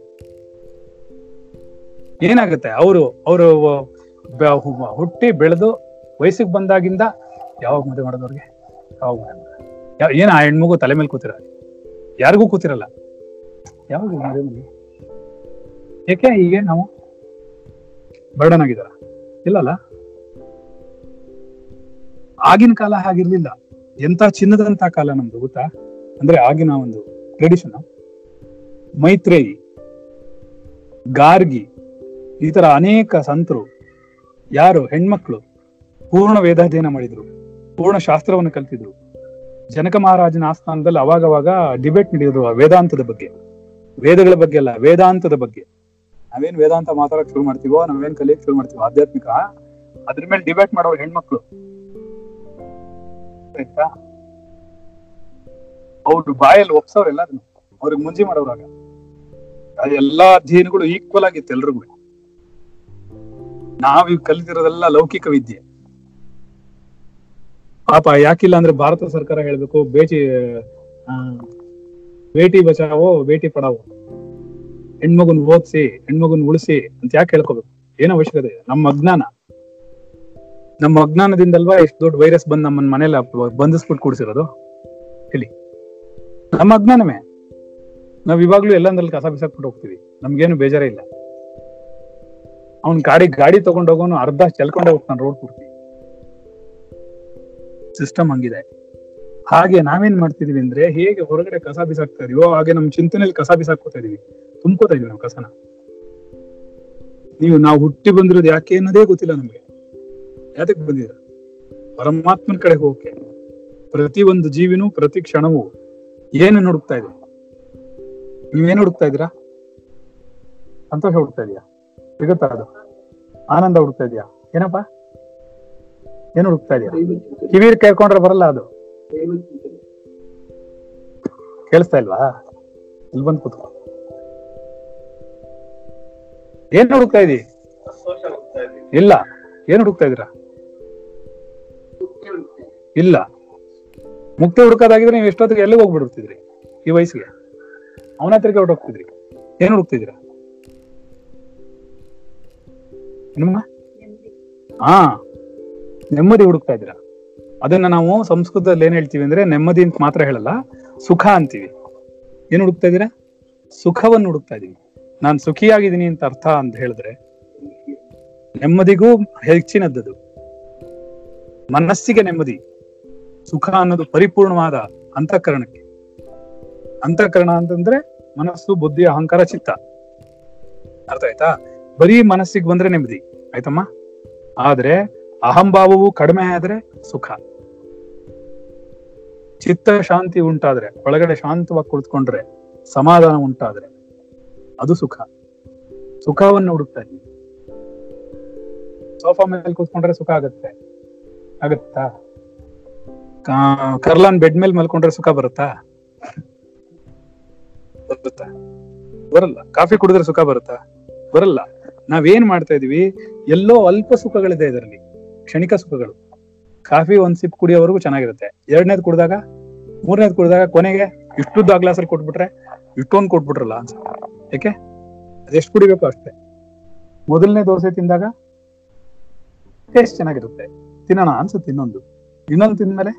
ಏನಾಗುತ್ತೆ? ಅವರು ಅವರು ಹುಟ್ಟಿ ಬೆಳೆದು ವಯಸ್ಸಿಗೆ ಬಂದಾಗಿಂದ ಯಾವಾಗ ಮದುವೆ ಮಾಡೋದವ್ರಿಗೆ ಯಾವಾಗ ಮದುವೆ? ಏನ್ ಆ ಹೆಣ್ಮಗು ತಲೆ ಮೇಲೆ ಕೂತಿರ ಯಾರಿಗೂ ಕೂತಿರಲ್ಲ. ಯಾವಾಗ ಮದುವೆ ಏಕೆ ಹೀಗೆ ನಾವು ಬರ್ಡನ್ ಆಗಿದಾರ ಇಲ್ಲಲ್ಲ. ಆಗಿನ ಕಾಲ ಹಾಗಿರ್ಲಿಲ್ಲ. ಎಂತ ಚಿನ್ನದಂತ ಕಾಲ ನಮ್ದು ಗೊತ್ತಾ? ಅಂದ್ರೆ ಆಗಿನ ಒಂದು ಟ್ರೆಡಿಷನ್ ಮೈತ್ರೇಯಿ, ಗಾರ್ಗಿ, ಈ ತರ ಅನೇಕ ಸಂತರು, ಯಾರು ಹೆಣ್ಮಕ್ಳು, ಪೂರ್ಣ ವೇದಾಧ್ಯಯನ ಮಾಡಿದ್ರು, ಪೂರ್ಣ ಶಾಸ್ತ್ರವನ್ನು ಕಲ್ತಿದ್ರು. ಜನಕ ಮಹಾರಾಜನ ಆಸ್ಥಾನದಲ್ಲಿ ಅವಾಗವಾಗ ಡಿಬೇಟ್ ನಡೆಯೋದು ವೇದಾಂತದ ಬಗ್ಗೆ. ವೇದಗಳ ಬಗ್ಗೆ ಅಲ್ಲ, ವೇದಾಂತದ ಬಗ್ಗೆ. ನಾವೇನ್ ವೇದಾಂತ ಮಾತಾಡಕ್ ಶುರು ಮಾಡ್ತೀವೋ, ನಾವೇನ್ ಕಲಿಯಕ್ ಶುರು ಮಾಡ್ತೀವೋ, ಆಧ್ಯಾತ್ಮಿಕ, ಅದ್ರ ಮೇಲೆ ಡಿಬೇಟ್ ಮಾಡೋ ಹೆಣ್ಮಕ್ಳು. ಆಯ್ತಾ? ಬಾಯಲ್ಲಿ ಒಪ್ಸವ್ರ ಎಲ್ಲದನ್ನು ಅವ್ರಿಗೆ ಮುಂಜಿ ಮಾಡೋರಾಗ ಎಲ್ಲಾ ಅಧ್ಯಯನಗಳು ಈಕ್ವಲ್ ಆಗಿತ್ತು ಎಲ್ರಿಗೂ. ನಾವೀಗ ಕಲಿತಿರೋದೆಲ್ಲ ಲೌಕಿಕ ವಿದ್ಯೆ. ಪಾಪ ಯಾಕಿಲ್ಲ ಅಂದ್ರೆ ಭಾರತ ಸರ್ಕಾರ ಹೇಳ್ಬೇಕು, ಬೇಟಿ ಬೇಟಿ ಬಚಾವೋ, ಬೇಟಿ ಪಡಾವೋ. ಹೆಣ್ಮಗುನ್ ಓದಿಸಿ, ಹೆಣ್ಮಗುನ್ ಉಳಿಸಿ ಅಂತ ಯಾಕೆ ಹೇಳ್ಕೋಬೇಕು? ಏನ್ ಅವಶ್ಯಕತೆ? ನಮ್ಮ ಅಜ್ಞಾನ. ನಮ್ಮ ಅಜ್ಞಾನದಿಂದಲ್ವಾ ಎಷ್ಟು ದೊಡ್ಡ ವೈರಸ್ ಬಂದ್ ನಮ್ಮನ್ನ ಮನೇಲಿ ಬಂಧಿಸ್ಬಿಟ್ಟು ಕೂಡಿಸಿರೋದು? ಹೇಳಿ. ನಮ್ಮ ಅಜ್ಞಾನವೇ. ನಾವ್ ಇವಾಗ್ಲೂ ಎಲ್ಲಂದ್ರಲ್ಲಿ ಕಸ ಬಿಸಾಕ್ಬಿಟ್ಟು ಹೋಗ್ತೀವಿ. ನಮ್ಗೇನು ಬೇಜಾರೇ ಇಲ್ಲ. ಅವ್ನ್ ಗಾಡಿ ಗಾಡಿ ತಗೊಂಡೋಗೋನು ಅರ್ಧ ಚೆಲ್ಕೊಂಡೆ ಹೋಗ್ತಾನೆ ರೋಡ್ ಪೂರ್ತಿ. ಸಿಸ್ಟಮ್ ಹಂಗಿದೆ. ಹಾಗೆ ನಾವೇನ್ ಮಾಡ್ತಿದೀವಿ ಅಂದ್ರೆ ಹೇಗೆ ಹೊರಗಡೆ ಕಸ ಬಿಸಾಕ್ತಾ ಇದೀವೋ, ಹಾಗೆ ನಮ್ ಚಿಂತನೆಯಲ್ಲಿ ಕಸ ಬಿಸಾಕ್ತಾ ಇದೀವಿ. ತುಂಬ್ಕೋತಾ ಇದೀವಿ ನಾವು ಕಸನ. ನೀವು ನಾವು ಹುಟ್ಟಿ ಬಂದಿರೋದು ಯಾಕೆ ಅನ್ನೋದೇ ಗೊತ್ತಿಲ್ಲ ನಮ್ಗೆ. ಯಾತಕ್ಕೆ ಬಂದಿರ ಪರಮಾತ್ಮನ ಕಡೆ ಹೋಗಕ್ಕೆ. ಪ್ರತಿ ಒಂದು ಜೀವಿನೂ ಪ್ರತಿ ಕ್ಷಣವೂ ಏನು ಹುಡುಕ್ತಾ ಇದೆ? ನೀವೇನು ಹುಡುಕ್ತಾ ಇದ್ದೀರಾ? ಸಂತೋಷ ಹುಡುಕ್ತಾ ಇದೀಯಾ? ಸಿಗುತ್ತಾ ಅದು? ಆನಂದ ಹುಡುಕ್ತಾ ಇದೀಯಾ? ಏನಪ್ಪಾ? ಏನು ಹುಡುಕ್ತಾ ಇದೀಯಾ? ಕಿವಿರ್ ಕೇಳ್ಕೊಂಡ್ರೆ ಬರಲ್ಲ ಅದು. ಕೇಳಿಸ್ತಾ ಇಲ್ವಾ? ಇಲ್ಲಿ ಬಂದು ಕೂತ್ಕೋ. ಏನ್ ಹುಡುಕ್ತಾ ಇದೀ? ಇಲ್ಲ. ಏನ್ ಹುಡುಕ್ತಾ ಇದೀರಾ ಇಲ್ಲ. ಮುಕ್ತಿ ಹುಡುಕೋದಾಗಿದ್ರೆ ನೀವು ಎಷ್ಟೊತ್ತಿಗೆ ಎಲ್ಲಿಗೆ ಹೋಗ್ಬಿಡ್ತಿದ್ರಿ ಈ ವಯಸ್ಸಿಗೆ? ಅವನ ಹತ್ರಕ್ಕೆ ಹೊರಟೋಗ್ತಿದ್ರಿ ಏನ್ ಹುಡುಕ್ತಿದ್ದೀರಾ? ನಿಮ್ಮ? ಹಾ. ನೆಮ್ಮದಿ ಹುಡುಕ್ತಾ ಇದ್ದೀರಾ. ಅದನ್ನ ನಾವು ಸಂಸ್ಕೃತದಲ್ಲಿ ಏನ್ ಹೇಳ್ತೀವಿ ಅಂದ್ರೆ ನೆಮ್ಮದಿ ಅಂತ ಮಾತ್ರ ಹೇಳಲ್ಲ, ಸುಖ ಅಂತೀವಿ. ಏನ್ ಹುಡುಕ್ತಾ ಇದ್ದೀರಾ? ಸುಖವನ್ನು ಹುಡುಕ್ತಾ ಇದೀವಿ ನಾನ್ ಸುಖಿಯಾಗಿದ್ದೀನಿ ಅಂತ ಅರ್ಥ ಅಂತ ಹೇಳಿದ್ರೆ ನೆಮ್ಮದಿಗೂ ಹೆಚ್ಚಿನದ್ದು ಮನಸ್ಸಿಗೆ ನೆಮ್ಮದಿ, ಸುಖ ಅನ್ನೋದು ಪರಿಪೂರ್ಣವಾದ ಅಂತಃಕರಣಕ್ಕೆ. ಅಂತಃಕರಣ ಅಂತಂದ್ರೆ ಮನಸ್ಸು, ಬುದ್ಧಿ, ಅಹಂಕಾರ, ಚಿತ್ತ. ಅರ್ಥ ಆಯ್ತಾ? ಬರೀ ಮನಸ್ಸಿಗೆ ಬಂದ್ರೆ ನೆಮ್ಮದಿ. ಆಯ್ತಮ್ಮ? ಆದ್ರೆ ಅಹಂಭಾವವು ಕಡಿಮೆ ಆದ್ರೆ ಸುಖ. ಚಿತ್ತ ಶಾಂತಿ ಉಂಟಾದ್ರೆ, ಒಳಗಡೆ ಶಾಂತವಾಗಿ ಕುಳಿತುಕೊಂಡ್ರೆ ಸಮಾಧಾನ ಉಂಟಾದ್ರೆ ಅದು ಸುಖ. ಸುಖವನ್ನು ಹುಡುಕ್ತಾರೆ ಸೋಫಾ ಮೇಲೆ ಕೂತ್ಕೊಂಡ್ರೆ ಸುಖ ಆಗತ್ತೆ. ಆಗತ್ತಾ? ಕರ್ಲಾನ್ ಬೆಡ್ ಮೇಲೆ ಮಲ್ಕೊಂಡ್ರೆ ಸುಖ ಬರುತ್ತಾ? ಬರುತ್ತಾ? ಬರಲ್ಲ. ಕಾಫಿ ಕುಡಿದ್ರೆ ಸುಖ ಬರುತ್ತಾ? ಬರಲ್ಲ. ನಾವೇನ್ ಮಾಡ್ತಾ ಇದೀವಿ ಎಲ್ಲೋ ಅಲ್ಪ ಸುಖಗಳಿದೆ ಇದರಲ್ಲಿ. ಕ್ಷಣಿಕ ಸುಖಗಳು. ಕಾಫಿ ಒಂದ್ ಸಿಪ್ ಕುಡಿಯೋವರೆಗೂ ಚೆನ್ನಾಗಿರುತ್ತೆ. ಎರಡನೇದ್ ಕುಡಿದಾಗ, ಮೂರನೇದ್ ಕುಡಿದಾಗ ಕೊನೆಗೆ ಇಷ್ಟುದ್ದು ಗ್ಲಾಸಲ್ಲಿ ಕೊಟ್ಬಿಟ್ರೆ, ಇಷ್ಟೊಂದು ಕೊಟ್ಬಿಟ್ರಲ್ಲ ಯಾಕೆ ಅದೆಷ್ಟು ಕುಡಿಬೇಕು ಅಷ್ಟೇ? ಮೊದಲನೇ ದೋಸೆ ತಿಂದಾಗ ಟೇಸ್ಟ್ ಚೆನ್ನಾಗಿರುತ್ತೆ. ತಿನ್ನೋಣ ಅನ್ಸುತ್ತೆ ಇನ್ನೊಂದು. ಇನ್ನೊಂದು ತಿಂದ್ಮೇಲೆ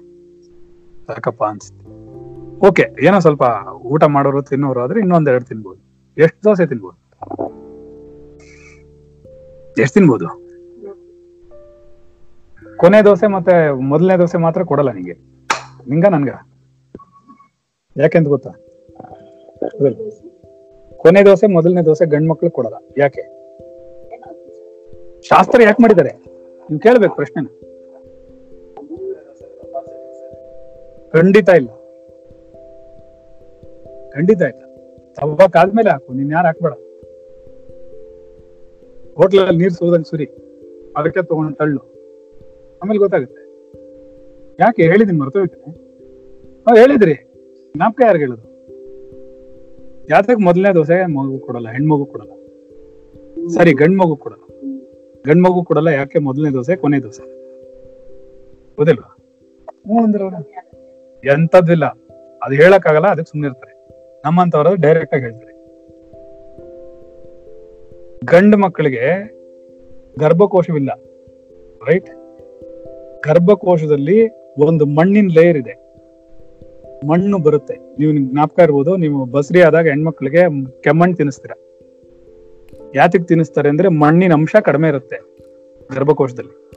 ಸಾಕಪ್ಪ ಅನ್ಸುತ್ತೆ. ಓಕೆ ಏನೋ ಸ್ವಲ್ಪ ಊಟ ಮಾಡೋರು, ತಿನ್ನೋರು ಆದ್ರೆ ಇನ್ನೊಂದೆರಡು ತಿನ್ಬೋದು. ಎಷ್ಟು ದೋಸೆ ತಿನ್ಬೋದು? ಎಷ್ಟು ತಿನ್ಬೋದು? ಕೊನೆ ದೋಸೆ ಮತ್ತೆ ಮೊದಲನೇ ದೋಸೆ ಮಾತ್ರ ಕೊಡಲ್ಲ ನಿಂಗೆ. ನಿಂಗ ನನ್ಗ? ಯಾಕೆಂತ ಗೊತ್ತಾ? ಕೊನೆ ದೋಸೆ, ಮೊದಲನೇ ದೋಸೆ ಗಂಡ್ ಮಕ್ಳು ಕೊಡಲ್ಲ ಯಾಕೆ? ಶಾಸ್ತ್ರ ಯಾಕೆ ಮಾಡಿದ್ದಾರೆ? ನೀವು ಕೇಳ್ಬೇಕು ಪ್ರಶ್ನೆನ. ಖಂಡಿತ ಇಲ್ಲ. ಖಂಡಿತ ಇಲ್ಲ. ತವಕ್ ಆದ್ಮೇಲೆ ಹಾಕು, ನೀನ್ ಯಾರು ಹಾಕ್ಬೇಡ. ಹೋಟ್ಲಲ್ಲಿ ನೀರ್ ಸೋದಂಗ ಸುರಿ, ಅದಕ್ಕೆ ತಗೊಂಡು ತಳ್ಳು. ಆಮೇಲೆ ಗೊತ್ತಾಗುತ್ತೆ. ಯಾಕೆ ಹೇಳಿದೀನಿ ಮರ್ತೋಯ್ತೇನೆ? ಹೇಳಿದ್ರಿ. ನಾಪ್ಕ ಯಾರು ಹೇಳುದು? ಯಾತಕ್ ಮೊದಲನೇ ದೋಸೆ ಮಗು ಕೊಡಲ್ಲ ಹೆಣ್ಮಗು ಕೊಡಲ್ಲ. ಸರಿ ಗಂಡ್ ಮಗು ಕೊಡಲ್ಲ. ಗಂಡ್ ಮಗು ಕೊಡಲ್ಲ ಯಾಕೆ ಮೊದಲನೇ ದೋಸೆ ಕೊನೆ ದೋಸೆ ಗೊತ್ತಿಲ್ವಾ. ಎಂತದ್ದಿಲ್ಲ ಅದು ಹೇಳಕ್ಕಾಗಲ್ಲ ಅದಕ್ಕೆ ಸುಮ್ಮನೆ ಇರ್ತಾರೆ. ನಮ್ಮಂತವ್ರ ಡೈರೆಕ್ಟ್ ಆಗಿ ಹೇಳ್ತಾರೆ. ಗಂಡ ಮಕ್ಕಳಿಗೆ ಗರ್ಭಕೋಶವಿಲ್ಲ ರೈಟ್ ಗರ್ಭಕೋಶದಲ್ಲಿ ಒಂದು ಮಣ್ಣಿನ ಲೇಯರ್ ಇದೆ. ಮಣ್ಣು ಬರುತ್ತೆ. ನೀವು ನಿಮ್ಗೆ ಜ್ಞಾಪಕ ಇರ್ಬೋದು, ನೀವು ಬಸ್ರಿ ಆದಾಗ ಹೆಣ್ಮಕ್ಳಿಗೆ ಕೆಮ್ಮಣ್ಣು ತಿನ್ನಿಸ್ತೀರ. ಯಾತಕ್ ತಿನ್ನಿಸ್ತಾರೆ ಅಂದ್ರೆ ಮಣ್ಣಿನ ಅಂಶ ಕಡಿಮೆ ಇರುತ್ತೆ ಗರ್ಭಕೋಶದಲ್ಲಿ.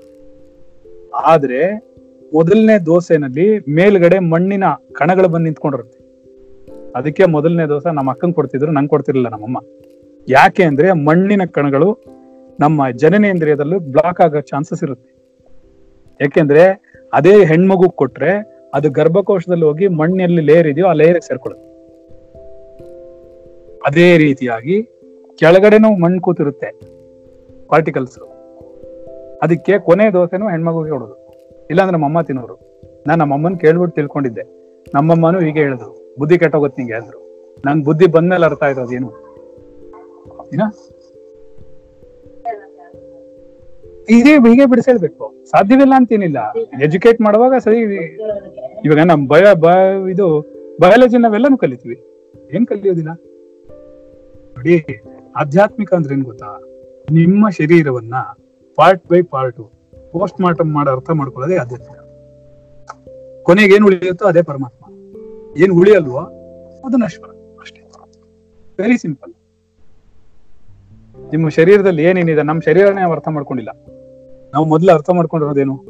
ಆದ್ರೆ ಮೊದಲನೇ ದೋಸೆನಲ್ಲಿ ಮೇಲ್ಗಡೆ ಮಣ್ಣಿನ ಕಣಗಳು ಬಂದು ನಿಂತ್ಕೊಂಡಿರುತ್ತೆ. ಅದಕ್ಕೆ ಮೊದಲನೇ ದೋಸೆ ನಮ್ಮ ಅಕ್ಕನ್ ಕೊಡ್ತಿದ್ರು, ನಂಗೆ ಕೊಡ್ತಿರ್ಲಿಲ್ಲ ನಮ್ಮಮ್ಮ. ಯಾಕೆ ಅಂದ್ರೆ ಮಣ್ಣಿನ ಕಣಗಳು ನಮ್ಮ ಜನನೇಂದ್ರಿಯದಲ್ಲೂ ಬ್ಲಾಕ್ ಆಗೋ ಚಾನ್ಸಸ್ ಇರುತ್ತೆ. ಯಾಕೆಂದ್ರೆ ಅದೇ ಹೆಣ್ಮಗು ಕೊಟ್ರೆ ಅದು ಗರ್ಭಕೋಶದಲ್ಲಿ ಹೋಗಿ ಮಣ್ಣಲ್ಲಿ ಲೇಯರ್ ಇದೆಯೋ ಆ ಲೇಯರ್ ಸೇರ್ಕೊಳ್ಳುತ್ತೆ. ಅದೇ ರೀತಿಯಾಗಿ ಕೆಳಗಡೆನೂ ಮಣ್ಣು ಕೂತಿರುತ್ತೆ ಪಾರ್ಟಿಕಲ್ಸ್ ಅದಕ್ಕೆ ಕೊನೆ ದೋಸೆನೂ ಹೆಣ್ಮಗುಗೆ ಕೊಡೋದು. ಇಲ್ಲಾಂದ್ರೆ ನಮ್ಮಮ್ಮ ತಿನ್ನೋರು. ನಾನು ನಮ್ಮಮ್ಮನ ಕೇಳ್ಬಿಟ್ಟು ತಿಳ್ಕೊಂಡಿದ್ದೆ. ನಮ್ಮಮ್ಮನೂ ಹೀಗೆ ಹೇಳಿದ್ರು. ಬುದ್ಧಿ ಕೆಟ್ಟೋಗುತ್ತೆ ನಿಂಗೆ ಅಂದ್ರು. ನನ್ ಬುದ್ಧಿ ಬಂದ್ಮೇಲೆ ಅರ್ಥ ಆಯ್ತು ಅದೇನು. ಇದೇ ಹೀಗೆ ಬಿಡಿಸೇಳ್ಬೇಕು. ಸಾಧ್ಯವಿಲ್ಲ ಅಂತೇನಿಲ್ಲ. ಎಜುಕೇಟ್ ಮಾಡುವಾಗ ಸರಿ, ಇವಾಗ ನಮ್ ಬಯ ಇದು ಬಯಾಲಜಿ ನಾವೆಲ್ಲಾನು ಕಲಿತೀವಿ. ಏನ್ ಕಲಿಯೋದಿಲ್ಲ? ನೋಡಿ, ಆಧ್ಯಾತ್ಮಿಕ ಅಂದ್ರೆ ಏನ್ ಗೊತ್ತಾ? ನಿಮ್ಮ ಶರೀರವನ್ನ part by part post mortem ಮಾಡಿ ಅರ್ಥ ಮಾಡ್ಕೊಳ್ಳೋದೇ ಆಧ್ಯಾತ್ಮಿಕ. ಕೊನೆಗೆ ಏನ್ ಉಳಿಯುತ್ತೋ ಅದೇ ಪರಮಾತ್ಮ. ಏನ್ ಉಳಿಯಲ್ವೋ ಅದು ನಶ್ವರ ಅಷ್ಟೇ. ವೆರಿ ಸಿಂಪಲ್ ನಿಮ್ಮ ಶರೀರದಲ್ಲಿ ಏನೇನಿದೆ? ನಮ್ಮ ಶರೀರನೇ ಅರ್ಥ ಮಾಡ್ಕೊಂಡಿಲ್ಲ. ನಾವು ಮೊದಲು ಅರ್ಥ ಮಾಡ್ಕೊಂಡಿರೋದೇನು?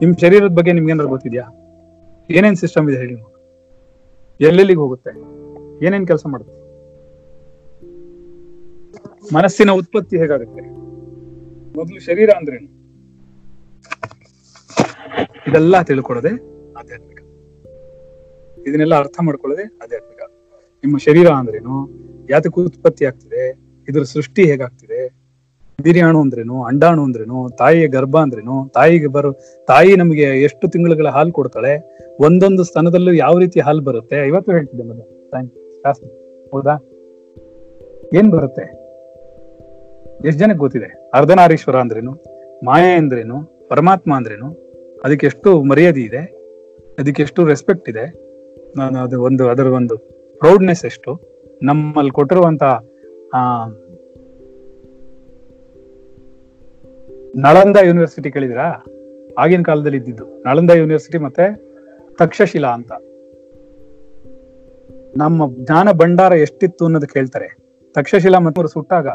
ನಿಮ್ ಶರೀರದ ಬಗ್ಗೆ ನಿಮ್ಗೆ ಏನಾದ್ರು ಗೊತ್ತಿದ್ಯಾ? ಏನೇನ್ ಸಿಸ್ಟಮ್ ಇದೆ ಹೇಳಿ. ಎಲ್ಲೆಲ್ಲಿಗೆ ಹೋಗುತ್ತೆ? ಏನೇನ್ ಕೆಲಸ ಮಾಡುತ್ತೆ? ಮನಸ್ಸಿನ ಉತ್ಪತ್ತಿ ಹೇಗಾಗುತ್ತೆ? ಮೊದಲು ಶರೀರ ಅಂದ್ರೇನು ಇದೆಲ್ಲ ತಿಳ್ಕೊಳ್ಳೋದೆ ಆಧ್ಯಾತ್ಮಿಕ. ಇದನ್ನೆಲ್ಲ ಅರ್ಥ ಮಾಡ್ಕೊಳ್ಳೋದೆ ಆಧ್ಯಾತ್ಮಿಕ. ನಿಮ್ಮ ಶರೀರ ಅಂದ್ರೇನು? ಯಾತಕ್ಕೆ ಉತ್ಪತ್ತಿ ಆಗ್ತಿದೆ? ಇದ್ರ ಸೃಷ್ಟಿ ಹೇಗಾಗ್ತಿದೆ? ವೀರ್ಯಾಣು ಅಂದ್ರೇನು, ಅಂಡಾಣು ಅಂದ್ರೇನು, ತಾಯಿಯ ಗರ್ಭ ಅಂದ್ರೇನು, ತಾಯಿಗೆ ಬರೋ, ತಾಯಿ ನಮಗೆ ಎಷ್ಟು ತಿಂಗಳುಗಳ ಹಾಲು ಕೊಡ್ತಾಳೆ, ಒಂದೊಂದು ಸ್ತನದಲ್ಲೂ ಯಾವ ರೀತಿ ಹಾಲು ಬರುತ್ತೆ? ಇವತ್ತು ಹೇಳ್ತಿದ್ದೆ ಮೊದಲು. ಹೌದಾ? ಏನ್ ಬರುತ್ತೆ? ಎಷ್ಟ್ ಜನಕ್ಕೆ ಗೊತ್ತಿದೆ? ಅರ್ಧನಾರೀಶ್ವರ ಅಂದ್ರೇನು, ಮಾಯೆ ಅಂದ್ರೇನು, ಪರಮಾತ್ಮ ಅಂದ್ರೇನು, ಅದಕ್ಕೆ ಎಷ್ಟು ಮರ್ಯಾದೆ ಇದೆ, ಅದಕ್ಕೆ ಎಷ್ಟು ರೆಸ್ಪೆಕ್ಟ್ ಇದೆ, ನಾನು ಅದು ಒಂದು, ಅದರ ಒಂದು ಪ್ರೌಡ್ನೆಸ್ ಎಷ್ಟು, ನಮ್ಮಲ್ಲಿ ಕೊಟ್ಟಿರುವಂತ ಆ ನಳಂದ ಯೂನಿವರ್ಸಿಟಿ ಕೇಳಿದಿರಾ? ಆಗಿನ ಕಾಲದಲ್ಲಿ ಇದ್ದಿದ್ದು. ನಳಂದ ಯೂನಿವರ್ಸಿಟಿ ಮತ್ತೆ ತಕ್ಷಶಿಲಾ ಅಂತ. ನಮ್ಮ ಜ್ಞಾನ ಭಂಡಾರ ಎಷ್ಟಿತ್ತು ಅನ್ನೋದು ಕೇಳ್ತಾರೆ. ತಕ್ಷಶಿಲಾ ಮತ್ತೆ ಸುಟ್ಟಾಗ,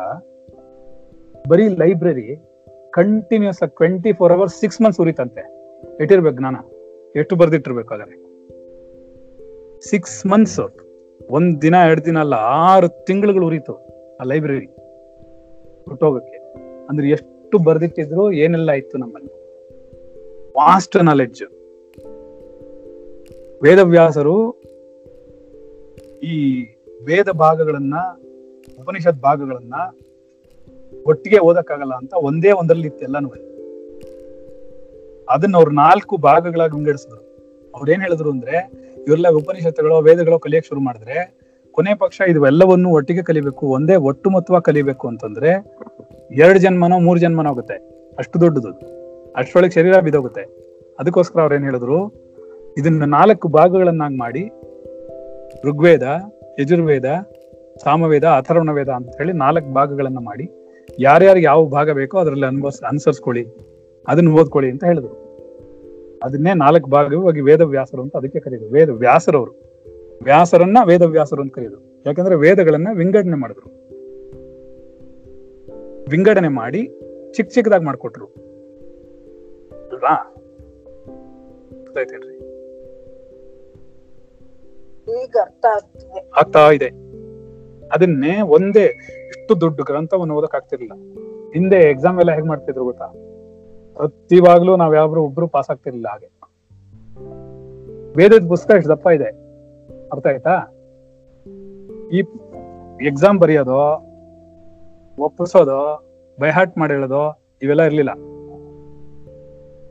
ಬರೀ ಲೈಬ್ರರಿ ಕಂಟಿನ್ಯೂಸ್ ಆಗಿ twenty four hours six months ಉರಿತಂತೆ. ಇಟ್ಟಿರ್ಬೇಕು ಜ್ಞಾನ? ಎಷ್ಟು ಬರ್ದಿಟ್ಟಿರ್ಬೇಕು ಹಾಗಾದ್ರೆ? ಸಿಕ್ಸ್ ಮಂತ್ಸ್ ಒಂದ್ ದಿನ, ಎರಡು ದಿನ ಅಲ್ಲ, ಆರು ತಿಂಗಳುಗಳು ಉರಿತು ಆ ಲೈಬ್ರರಿ ಹುಟ್ಟೋಗಕ್ಕೆ ಅಂದ್ರೆ ಎಷ್ಟು ಬರ್ದಿಟ್ಟಿದ್ರು, ಏನೆಲ್ಲ ಇತ್ತು ನಮ್ಮಲ್ಲಿ? ವಾಸ್ಟ್ ನಾಲೆಡ್ಜ್ ವೇದವ್ಯಾಸರು ಈ ವೇದ ಭಾಗಗಳನ್ನ, ಉಪನಿಷತ್ ಭಾಗಗಳನ್ನ ಒಟ್ಟಿಗೆ ಓದಕ್ಕಾಗಲ್ಲ ಅಂತ ಒಂದೇ ಒಂದರಲ್ಲಿ ಇತ್ತು ಎಲ್ಲಾನು. ಅದನ್ನ ಅವ್ರು ನಾಲ್ಕು ಭಾಗಗಳಾಗಿ ವಿಂಗಡಿಸಿದ್ರು. ಅವ್ರು ಏನ್ ಹೇಳಿದ್ರು ಅಂದ್ರೆ ಇವೆಲ್ಲ ಉಪನಿಷತ್ತುಗಳು, ವೇದಗಳು ಕಲಿಯಕ್ ಶುರು ಮಾಡಿದ್ರೆ ಕೊನೆ ಪಕ್ಷ ಇವೆಲ್ಲವನ್ನು ಒಟ್ಟಿಗೆ ಕಲಿಬೇಕು, ಒಂದೇ ಒಟ್ಟುಮೊತ್ತವಾಗಿ ಕಲಿಬೇಕು ಅಂತಂದ್ರೆ ಎರಡು ಜನ್ಮನೋ ಮೂರ್ ಜನ್ಮನೋ ಆಗುತ್ತೆ. ಅಷ್ಟು ದೊಡ್ಡದು. ಅಷ್ಟರೊಳಗೆ ಶರೀರ ಬಿದೋಗುತ್ತೆ ಅದಕ್ಕೋಸ್ಕರ ಅವ್ರು ಏನ್ ಹೇಳಿದ್ರು, ಇದನ್ನ ನಾಲ್ಕು ಭಾಗಗಳನ್ನಾಗಿ ಮಾಡಿ, ಋಗ್ವೇದ, ಯಜುರ್ವೇದ, ಸಾಮವೇದ ಅಥರ್ವಣ ವೇದ ಅಂತ ಹೇಳಿ ನಾಲ್ಕು ಭಾಗಗಳನ್ನ ಮಾಡಿ ಯಾರ್ಯಾರು ಯಾವ ಭಾಗ ಬೇಕೋ ಅದರಲ್ಲಿ ಅನುಭವಿಸ್ ಅನುಸರಿಸ್ಕೊಳ್ಳಿ, ಅದನ್ನ ಓದ್ಕೊಳ್ಳಿ ಅಂತ ಹೇಳಿದ್ರು. ಅದನ್ನೇ ನಾಲ್ಕು ಭಾಗವಾಗಿ ವೇದ ವ್ಯಾಸರು ಅಂತ ಅದಕ್ಕೆ ಕರೀತಾರೆ ವೇದ ವ್ಯಾಸರವರು ವ್ಯಾಸರನ್ನ ವೇದ ವ್ಯಾಸರು ಅಂತ ಕರೆಯೋದು. ಯಾಕಂದ್ರೆ ವೇದಗಳನ್ನ ವಿಂಗಡಣೆ ಮಾಡಿದ್ರು. ವಿಂಗಡಣೆ ಮಾಡಿ ಚಿಕ್ಕ ಚಿಕ್ಕದಾಗಿ ಮಾಡ್ಕೊಟ್ರು. ಅಲ್ವಾ? ಆಗ್ತಾ ಇದೆ. ಅದನ್ನೇ ಒಂದೇ ಇಷ್ಟು ದೊಡ್ಡ ಗ್ರಂಥವನ್ನು ಓದಕ್ ಆಗ್ತಿರ್ಲಿಲ್ಲ. ಹಿಂದೆ ಎಕ್ಸಾಮ್ ಎಲ್ಲ ಹೇಗ್ ಮಾಡ್ತಿದ್ರು ಗೊತ್ತಾ? ಪ್ರತಿವಾಗ್ಲೂ ನಾವ್ ಯಾವ್ರು ಒಬ್ರು ಪಾಸ್ ಆಗ್ತಿರ್ಲಿಲ್ಲ ಹಾಗೆ. ವೇದದ ಪುಸ್ತಕ ಎಷ್ಟು ದಪ್ಪ ಇದೆ. ಅರ್ಥ ಆಯ್ತಾ? ಈ ಎಕ್ಸಾಮ್ ಬರೆಯೋದು, ಒಪ್ಪಿಸೋದು ಬೈಹಾಟ್ ಮಾಡಿ ಹೇಳೋದು, ಇವೆಲ್ಲ ಇರ್ಲಿಲ್ಲ.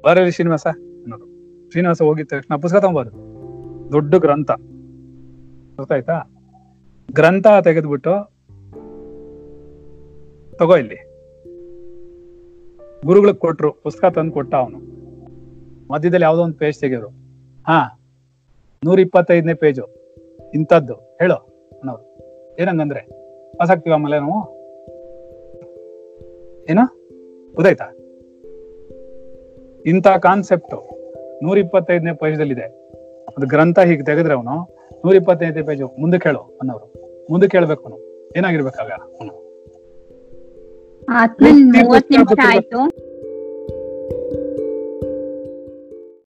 ಬರೀ ಶ್ರೀನಿವಾಸ ಅನ್ನೋದು. ಶ್ರೀನಿವಾಸ ಹೋಗಿದ ತಕ್ಷಣ ಪುಸ್ತಕ ತಗೊಬೋದು ದೊಡ್ಡ ಗ್ರಂಥ. ಗೊತ್ತಾಯ್ತಾ ಗ್ರಂಥ ತೆಗೆದ್ಬಿಟ್ಟು ತಗೋ ಇಲ್ಲಿ. ಗುರುಗಳಿಗೆ ಕೊಟ್ರು, ಪುಸ್ತಕ ತಂದು ಕೊಟ್ಟ ಅವನು. ಮಧ್ಯದಲ್ಲಿ ಯಾವುದೋ ಒಂದು ಪೇಜ್ ತೆಗೆದ್ರು. ಹಾ ನೂರ ಇಪ್ಪತ್ತೈದನೇ ಪೇಜು ಇಂಥದ್ದು ಹೇಳು ಅನ್ನೋರು. ಏನಂಗಂದ್ರೆ ಪಾಸ್ ಆಗ್ತೀವಿ ಆಮೇಲೆ ನಾವು ಏನ? ಗೊತ್ತಾಯ್ತಾ ಇಂಥ ಕಾನ್ಸೆಪ್ಟ್ ನೂರ ಇಪ್ಪತ್ತೈದನೇ ಪೇಜದಲ್ಲಿದೆ. ಅದು ಗ್ರಂಥ ಹೀಗೆ ತೆಗೆದ್ರೆ ಅವನು ನೂರ ಇಪ್ಪತ್ತೈದನೇ ಪೇಜು ಮುಂದಕ್ಕೆ ಹೇಳು ಅನ್ನೋರು. ಮುಂದಕ್ಕೆ ಹೇಳ್ಬೇಕು ಅವನು. ಏನಾಗಿರ್ಬೇಕಾಗ ಅವನು?